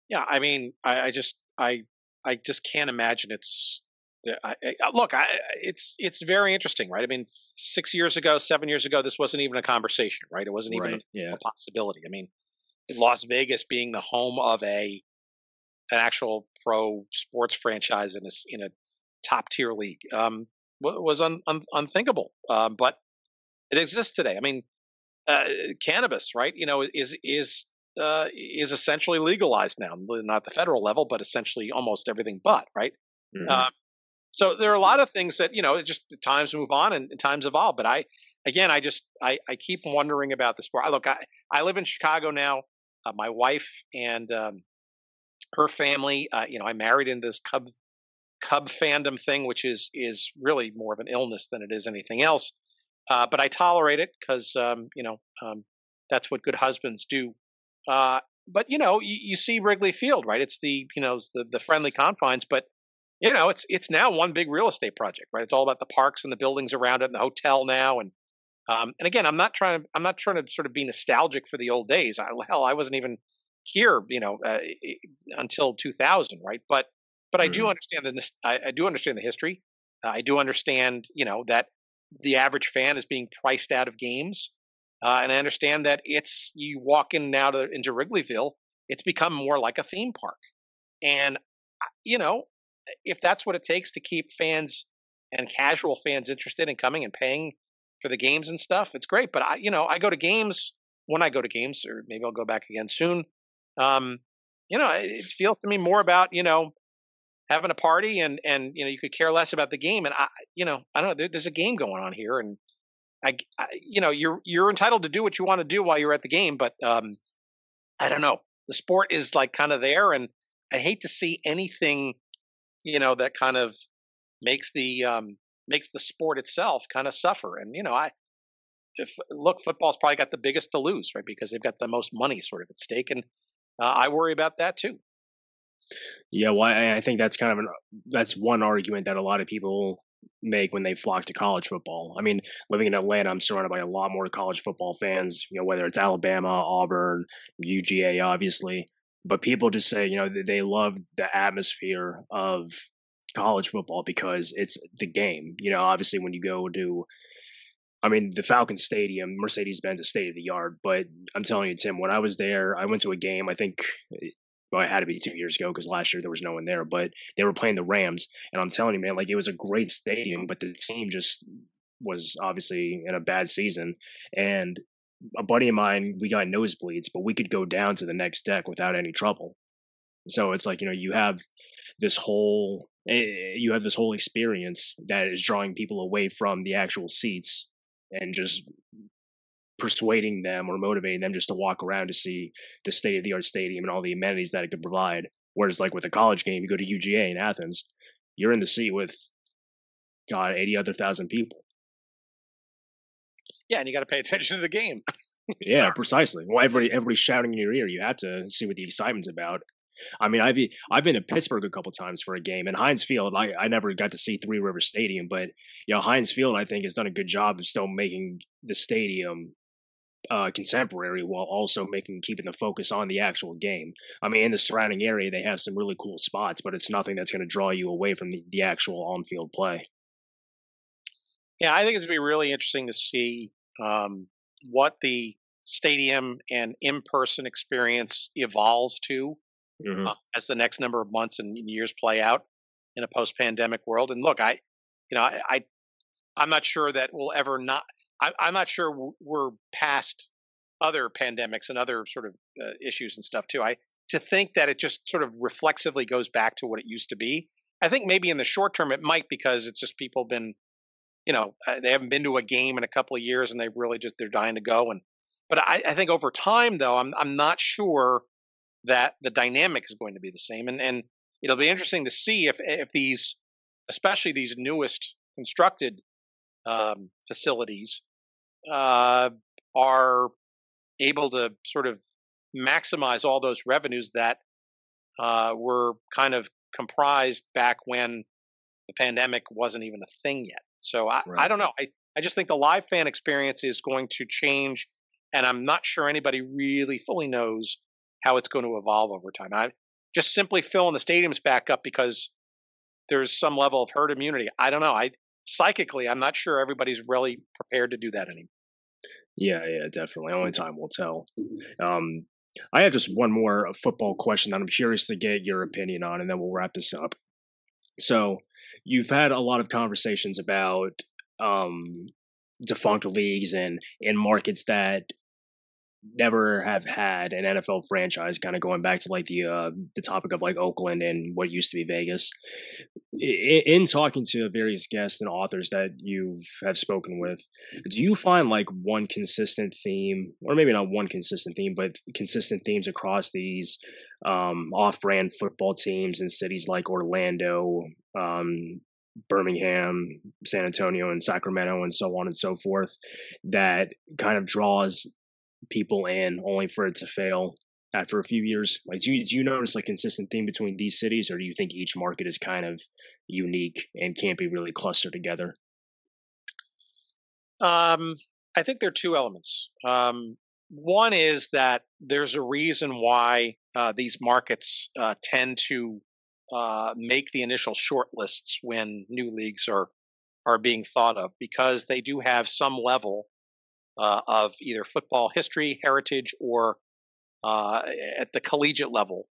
Yeah, I mean, I, I just I I just can't imagine it's I, I, look, I, it's it's very interesting, right? I mean, six years ago, seven years ago, this wasn't even a conversation, right? It wasn't even right, a, yeah. a, possibility. I mean, Las Vegas being the home of a an actual pro sports franchise in a in a top tier league um, was un, un, unthinkable, uh, but it exists today. I mean, uh, cannabis, right? You know, is is uh, is essentially legalized now, not the federal level, but essentially almost everything but, right? Mm-hmm. Um, so there are a lot of things that you know just times move on and, and times evolve but i again i just i, I keep wondering about the sport. I, look i, I live in chicago now uh, my wife and um, her family uh, you know i married into this cub cub fandom thing which is is really more of an illness than it is anything else uh, but i tolerate it because um, you know um, that's what good husbands do uh, but you know you, you see wrigley field right? It's the you know the, the friendly confines but you know, it's it's now one big real estate project, right? It's all about the parks and the buildings around it and the hotel now. And um, and again, I'm not trying to I'm not trying to sort of be nostalgic for the old days. I, hell, I wasn't even here, you know, uh, until 2000, right? But but I mm-hmm. do understand the I, I, do understand the history. Uh, I do understand, you know, that the average fan is being priced out of games, uh, and I understand that it's you walk in now to into Wrigleyville, it's become more like a theme park, and you know, if that's what it takes to keep fans and casual fans interested in coming and paying for the games and stuff, it's great. But I, you know, I go to games when I go to games, or maybe I'll go back again soon. Um, you know, it feels to me more about you know having a party and and you know you could care less about the game. And I, you know, I don't know. There, there's a game going on here, and I, I, you know, you're you're entitled to do what you want to do while you're at the game, but um, I don't know. The sport is like kind of there, and I hate to see anything you know that kind of makes the um, makes the sport itself kind of suffer. And you know, I if, look, football's probably got the biggest to lose, right? Because they've got the most money sort of at stake, and uh, I worry about that too. Yeah, well, I, I think that's kind of an that's one argument that a lot of people make when they flock to college football. I mean, living in Atlanta, I'm surrounded by a lot more college football fans. You know, whether it's Alabama, Auburn, UGA, obviously but people just say you know they love the atmosphere of college football because it's the game you know obviously when you go to I mean, the Falcon Stadium, Mercedes Benz is state of the art. But I'm telling you, Tim, when I was there, I went to a game. I think well, it had to be two years ago because last year there was no one there. But they were playing the Rams, and I'm telling you, man, like it was a great stadium, but the team just was obviously in a bad season, and a buddy of mine, we got nosebleeds, but we could go down to the next deck without any trouble. So it's like you know you have this whole eh, you have this whole experience that is drawing people away from the actual seats and just persuading them or motivating them just to walk around to see the state of the art stadium and all the amenities that it could provide. Whereas, like with a college game, you go to UGA in Athens, you're in the seat with God eighty other thousand people. Yeah, and you got to pay attention to the game. yeah, precisely. Well, everybody everybody's shouting in your ear. You have to see what the excitement's about. I mean, I've I've been to Pittsburgh a couple times for a game, and Heinz Field. I, I never got to see Three River Stadium, but you know, Heinz Field I think has done a good job of still making the stadium uh, contemporary while also making keeping the focus on the actual game. I mean, in the surrounding area, they have some really cool spots, but it's nothing that's going to draw you away from the, the actual on field play. Yeah, I think it's going to be really interesting to see um, what the stadium and in person experience evolves to mm-hmm. uh, as the next number of months and years play out in a post pandemic world. And look, I, you know, I, I, I'm not sure that we'll ever not. I, am not sure we're past other pandemics and other sort of uh, issues and stuff too. I to think that it just sort of reflexively goes back to what it used to be. I think maybe in the short term it might because it's just people been, you know, uh, they haven't been to a game in a couple of years and they really just they're dying to go. And but I, I think over time though, I'm I'm not sure that the dynamic is going to be the same. And and it'll be interesting to see if if these, especially these newest constructed um, facilities, uh, are able to sort of maximize all those revenues that uh, were kind of comprised back when the pandemic wasn't even a thing yet. So I, right. I don't know. I, I just think the live fan experience is going to change, and I'm not sure anybody really fully knows how it's going to evolve over time. I just simply filling the stadiums back up because there's some level of herd immunity. I don't know. I psychically, I'm not sure everybody's really prepared to do that anymore. Yeah, yeah, definitely. Only time will tell. Um, I have just one more uh, football question that I'm curious to get your opinion on, and then we'll wrap this up. So, you've had a lot of conversations about um, defunct leagues and in markets that never have had an NFL franchise. Kind of going back to like the uh, the topic of like Oakland and what used to be Vegas. In, in talking to various guests and authors that you have spoken with, do you find like one consistent theme, or maybe not one consistent theme, but consistent themes across these um, off-brand football teams in cities like Orlando, um, Birmingham, San Antonio, and Sacramento, and so on and so forth, that kind of draws people in only for it to fail after a few years? Like, do you, do you notice like consistent theme between these cities, or do you think each market is kind of unique and can't be really clustered together? Um, I think there are two elements. Um, one is that there's a reason why uh, these markets uh, tend to uh, make the initial short lists when new leagues are are being thought of because they do have some level uh, of either football history, heritage, or uh, at the collegiate level,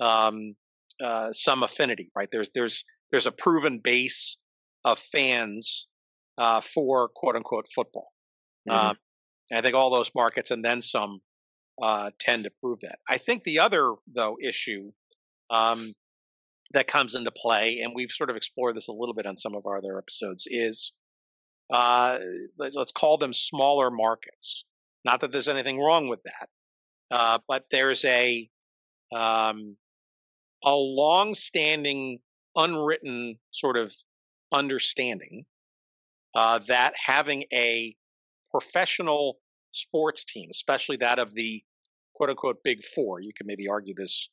um, uh, some affinity. Right there's there's there's a proven base of fans uh, for quote unquote football. Mm-hmm. Um, I think all those markets and then some uh, tend to prove that. I think the other though issue um, that comes into play, and we've sort of explored this a little bit on some of our other episodes, is uh, let's call them smaller markets. Not that there's anything wrong with that, uh, but there's a um, a long-standing, unwritten sort of understanding uh, that having a professional sports team, especially that of the quote unquote big four, you can maybe argue this,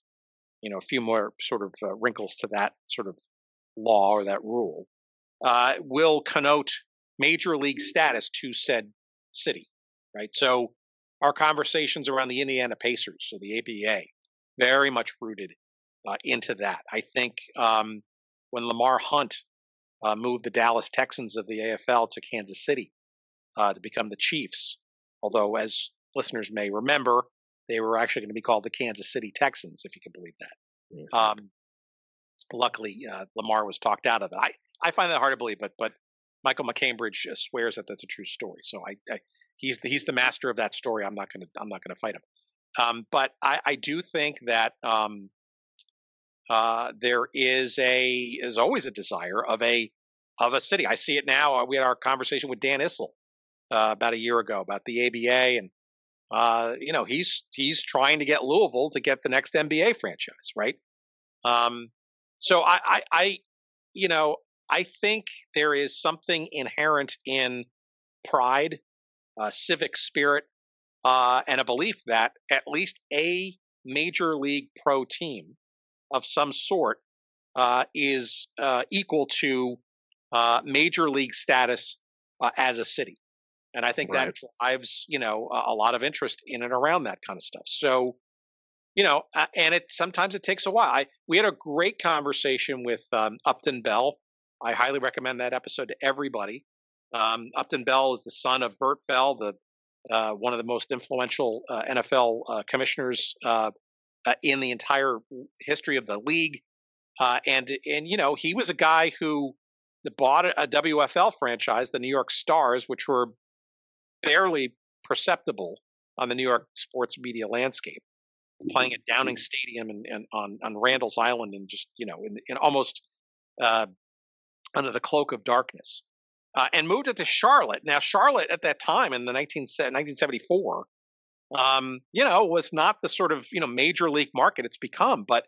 you know, a few more sort of uh, wrinkles to that sort of law or that rule, uh, will connote major league status to said city, right? So our conversations around the Indiana Pacers, so the ABA, very much rooted uh, into that. I think um, when Lamar Hunt uh, moved the Dallas Texans of the AFL to Kansas City uh, to become the Chiefs, although as listeners may remember, they were actually going to be called the Kansas City Texans, if you can believe that. Mm-hmm. Um, luckily, uh, Lamar was talked out of it. I, I find that hard to believe, but but Michael MacCambridge uh, swears that that's a true story. So I, I he's the he's the master of that story. I'm not gonna I'm not gonna fight him. Um, but I, I do think that um, uh, there is a is always a desire of a of a city. I see it now. Uh, we had our conversation with Dan Issel uh, about a year ago about the ABA, and uh, you know he's he's trying to get Louisville to get the next NBA franchise, right? Um, so I, I, I, you know, I think there is something inherent in pride, uh, civic spirit, uh, and a belief that at least a major league pro team of some sort uh, is uh, equal to uh, major league status uh, as a city. And I think right. that drives, you know, a, a, lot of interest in and around that kind of stuff. So, you know, uh, and it sometimes it takes a while. I, we had a great conversation with um, Upton Bell. I highly recommend that episode to everybody. Um, Upton Bell is the son of Bert Bell, the uh, one of the most influential uh, NFL uh, commissioners uh, uh, in the entire history of the league. and and you know he was a guy who bought a WFL franchise, the New York Stars, which were barely perceptible on the New York sports media landscape, playing at Downing Stadium and, and on on Randall's Island, and just you know in, in almost under the cloak of darkness uh, and moved it to Charlotte. Now, Charlotte at that time in the 19, 1974, um, you know, was not the sort of you know major league market it's become. But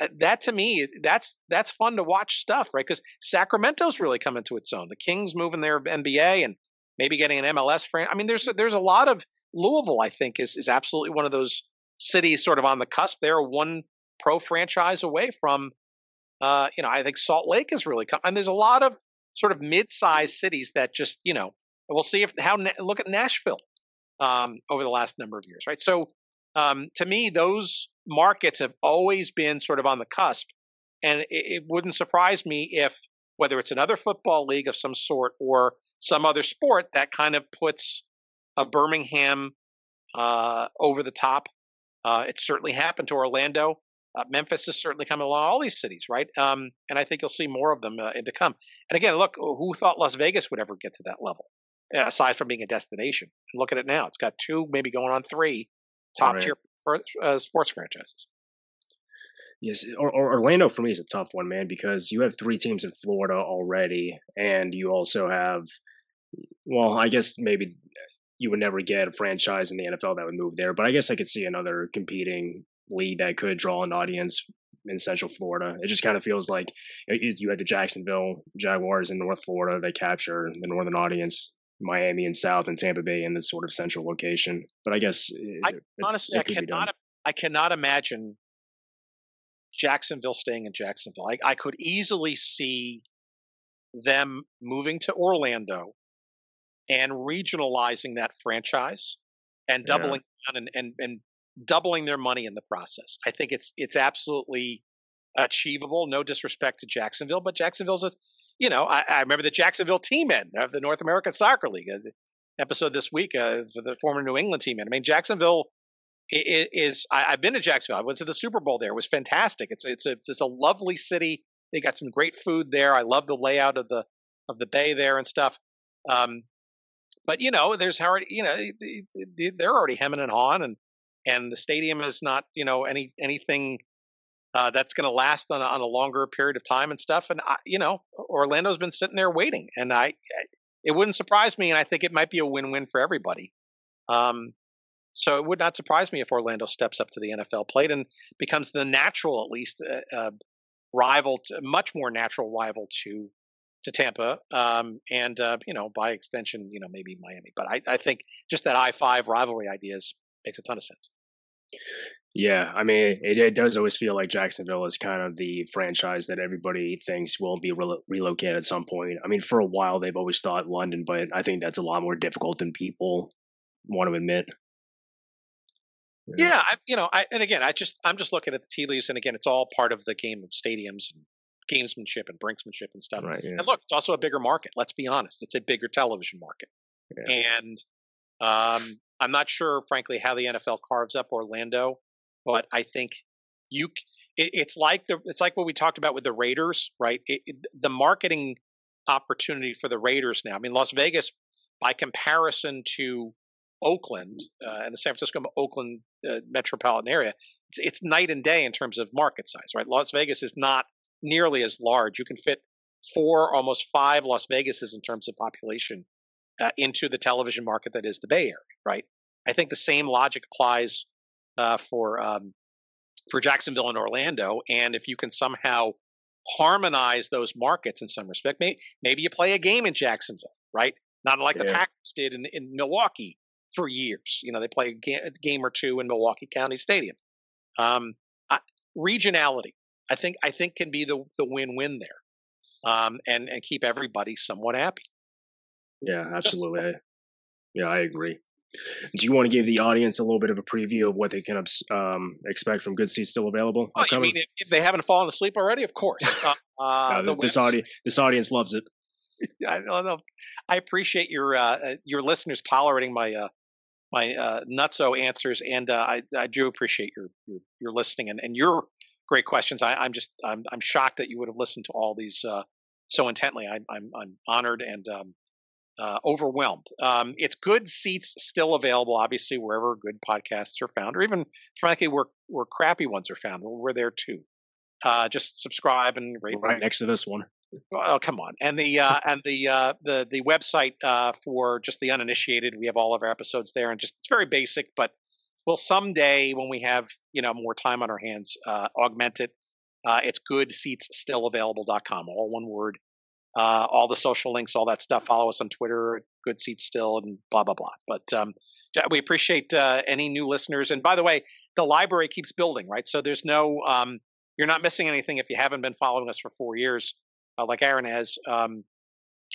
uh, that to me, that's that's fun to watch stuff, right? Because Sacramento's really come into its own. The Kings moving their NBA and maybe getting an MLS friend. I mean, there's there's a lot of Louisville. I think is is absolutely one of those cities sort of on the cusp. They're one pro franchise away from. Uh, you know, I think Salt Lake is really come, and there's a lot of sort of mid-sized cities that just you know we'll see if how look at Nashville um, over the last number of years, right? So um, to me, those markets have always been sort of on the cusp, and it, it, wouldn't surprise me if whether it's another football league of some sort or some other sport that kind of puts a Birmingham uh, over the top. Uh, it certainly happened to Orlando. Uh, Memphis is certainly coming along. All these cities, right? Um, and I think you'll see more of them uh, to come. And again, look, who thought Las Vegas would ever get to that level? Aside from being a destination, and look at it now. It's got two, maybe going on three, top tier for, uh, sports franchises. Yes, or, or Orlando for me is a tough one, man, because you have three teams in Florida already, and you also have, well, I guess maybe you would never get a franchise in the NFL that would move there, but I guess I could see another competing league that could draw an audience in Central Florida. It just kind of feels like you had the Jacksonville Jaguars in North Florida that capture the northern audience, Miami and South, and Tampa Bay in this sort of central location. But I guess I, it, honestly, it I cannot, I cannot imagine Jacksonville staying in Jacksonville. I, I could easily see them moving to Orlando and regionalizing that franchise and doubling yeah. down and, and, and doubling their money in the process. I think it's it's absolutely achievable. No disrespect to Jacksonville, but Jacksonville's a you know I, I remember the Jacksonville Tea Men of the North American Soccer League uh, episode this week uh, the former New England Tea Men. I mean Jacksonville is, is I, have been to Jacksonville. I went to the Super Bowl there. It was fantastic. It's it's a, it's a lovely city. They got some great food there. I love the layout of the of the bay there and stuff. Um, but you know, there's already you know they're already hemming and hawing, and and the stadium is not you know any anything uh, that's going to last on a, on a longer period of time and stuff. And I, you know, Orlando's been sitting there waiting, and I, it wouldn't surprise me, and I think it might be a win-win for everybody. Um, so it would not surprise me if Orlando steps up to the NFL plate and becomes the natural, at least, uh, uh, rival, to, much more natural rival to to Tampa, um, and uh, you know, by extension, you know, maybe Miami. But I, I think just that I five rivalry idea is makes a ton of sense. Yeah, I mean, it, it, does always feel like Jacksonville is kind of the franchise that everybody thinks will be re- relocated at some point. I mean, for a while they've always thought London, but I think that's a lot more difficult than people want to admit. Yeah, yeah I, you know, I, and again, I just I'm just looking at the tea leaves, and again, it's all part of the game of stadiums, and gamesmanship, and brinksmanship, and stuff. Right, yeah. And look, it's also a bigger market. Let's be honest, it's a bigger television market, yeah. and um, I'm not sure, frankly, how the NFL carves up Orlando, but I think you it, it's like the it's like what we talked about with the Raiders, right? It, it, the marketing opportunity for the Raiders now. I mean, Las Vegas, by comparison to Oakland uh, and the San Francisco Oakland uh, metropolitan area, it's, it's night and day in terms of market size, right? Las Vegas is not nearly as large. You can fit four, almost five Las Vegases in terms of population uh, into the television market that is the Bay Area, right? I think the same logic applies uh, for um, for Jacksonville and Orlando. And if you can somehow harmonize those markets in some respect, maybe, maybe you play a game in Jacksonville, right? Not like yeah. the Packers did in, in Milwaukee for years. You know, they play a, ga- a game or two in Milwaukee County Stadium. Um, I, regionality, I think, I think can be the the win win there, um, and and keep everybody somewhat happy. Yeah, absolutely. Yeah, I agree. Do you want to give the audience a little bit of a preview of what they can um, expect from Good Seats still available? Oh, you mean if they haven't fallen asleep already? Of course. Uh, uh, no, this audience, this audience loves it. I don't know. I appreciate your uh, uh, your listeners tolerating my uh, my uh, nutso answers, and uh, I I do appreciate your your, your listening and, and your great questions. I, am just I'm I'm shocked that you would have listened to all these uh, so intently. I, I'm I'm honored and um, uh, overwhelmed. Um, it's good seats still available, obviously, wherever good podcasts are found, or even frankly, where where crappy ones are found. We're there too. Uh, just subscribe and rate. Right next to this one. Oh come on! And the uh, and the uh, the the website uh, for just the uninitiated, we have all of our episodes there, and just it's very basic, but we'll someday when we have you know more time on our hands, uh, augment it. Uh, it's goodseatsstillavailable.com, all one word. Uh, all the social links, all that stuff. Follow us on Twitter, Good Seats Still, and blah blah blah. But um, we appreciate uh, any new listeners. And by the way, the library keeps building, right? So there's no, um, you're not missing anything if you haven't been following us for four years uh, like Aaron has. Um,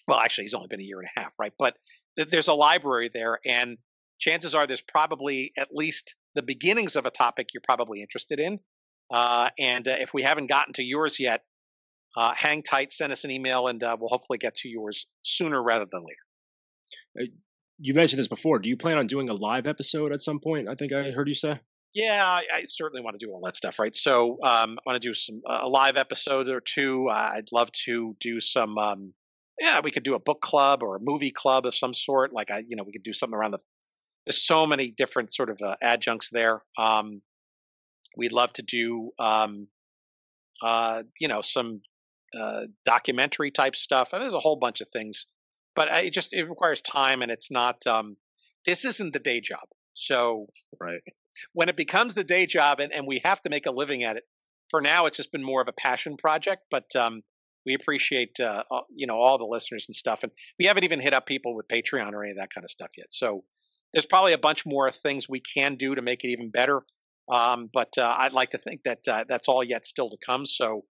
well, actually, he's only been a year and a half, right? But th- there's a library there, and chances are there's probably at least the beginnings of a topic you're probably interested in. Uh, and uh, if we haven't gotten to yours yet, uh, hang tight, send us an email, and uh, we'll hopefully get to yours sooner rather than later. Uh, you mentioned this before. Do you plan on doing a live episode at some point? I think I heard you say. Yeah, I, I, certainly want to do all that stuff, right? So um, I want to do some uh, a live episode or two. I'd love to do some. Um, yeah, we could do a book club or a movie club of some sort. Like I, you know, we could do something around the. There's so many different sort of uh, adjuncts there. Um, we'd love to do, um, uh, you know, some uh, documentary type stuff, and there's a whole bunch of things. But it just it requires time, and it's not. Um, this isn't the day job, so right when it becomes the day job and, and we have to make a living at it, for now it's just been more of a passion project. But um, we appreciate uh, you know all the listeners and stuff, and we haven't even hit up people with Patreon or any of that kind of stuff yet. So there's probably a bunch more things we can do to make it even better. Um, but uh, I'd like to think that uh, that's all yet still to come. So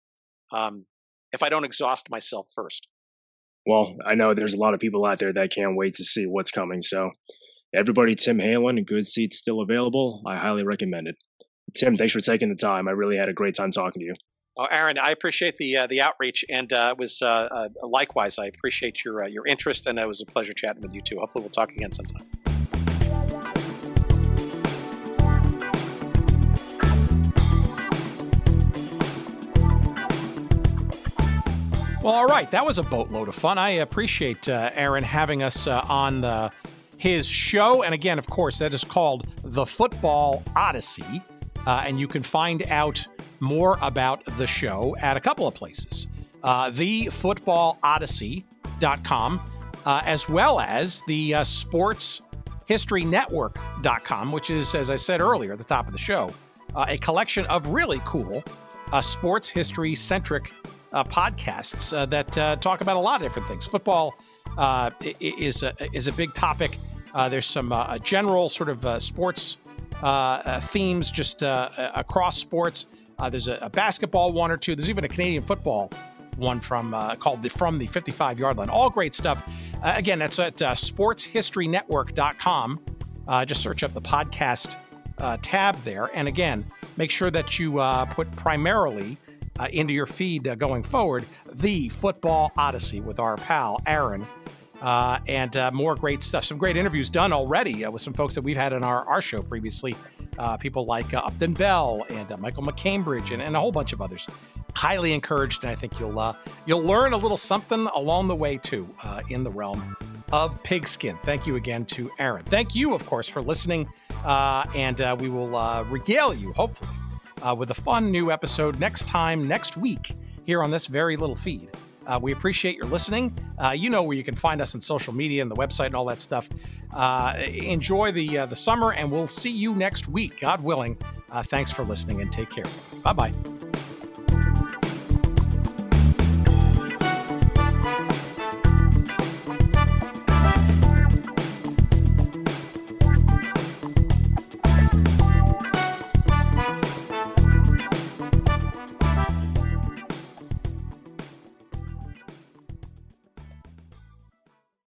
um, if I don't exhaust myself first. Well, I know there's a lot of people out there that can't wait to see what's coming. So everybody, Tim Hanlon, good seats still available. I highly recommend it. Tim, thanks for taking the time. I really had a great time talking to you. Oh, Aaron, I appreciate the uh, the outreach, and uh, it was uh, uh likewise. I appreciate your uh, your interest, and it was a pleasure chatting with you too. Hopefully, we'll talk again sometime. Well, all right, that was a boatload of fun. I appreciate uh, Aaron having us on the his show. And again, of course, that is called The Football Odyssey. Uh, and you can find out more about the show at a couple of places uh, thefootballodyssey.com, uh, as well as the uh, sportshistorynetwork.com, which is, as I said earlier at the top of the show, uh, a collection of really cool uh, sports history centric uh, podcasts uh, that uh, talk about a lot of different things. Football uh, is a, is a big topic. Uh, there's some uh, general sort of uh, sports uh, uh, themes just across sports. there's a, a, basketball one or two. There's even a Canadian football one from called the From the 55 Yard Line. All great stuff. again, that's at sportshistorynetwork.com. just search up the podcast tab there. And again, make sure that you put primarily uh, into your feed uh, going forward the Football Odyssey with our pal Aaron uh, and uh, more great stuff. Some great interviews done already uh, with some folks that we've had in our, our show previously. Uh, people like Upton Bell and Michael MacCambridge and, and, a whole bunch of others. Highly encouraged, and I think you'll you'll learn a little something along the way too in the realm of pigskin. Thank you again to Aaron. Thank you, of course, for listening. And we will regale you, hopefully, uh, with a fun new episode next time, next week, here on this very little feed. Uh, we appreciate your listening. Uh, you know where you can find us on social media and the website and all that stuff. Uh, enjoy the uh, the summer, and we'll see you next week, God willing. Uh, thanks for listening, and take care. Bye bye.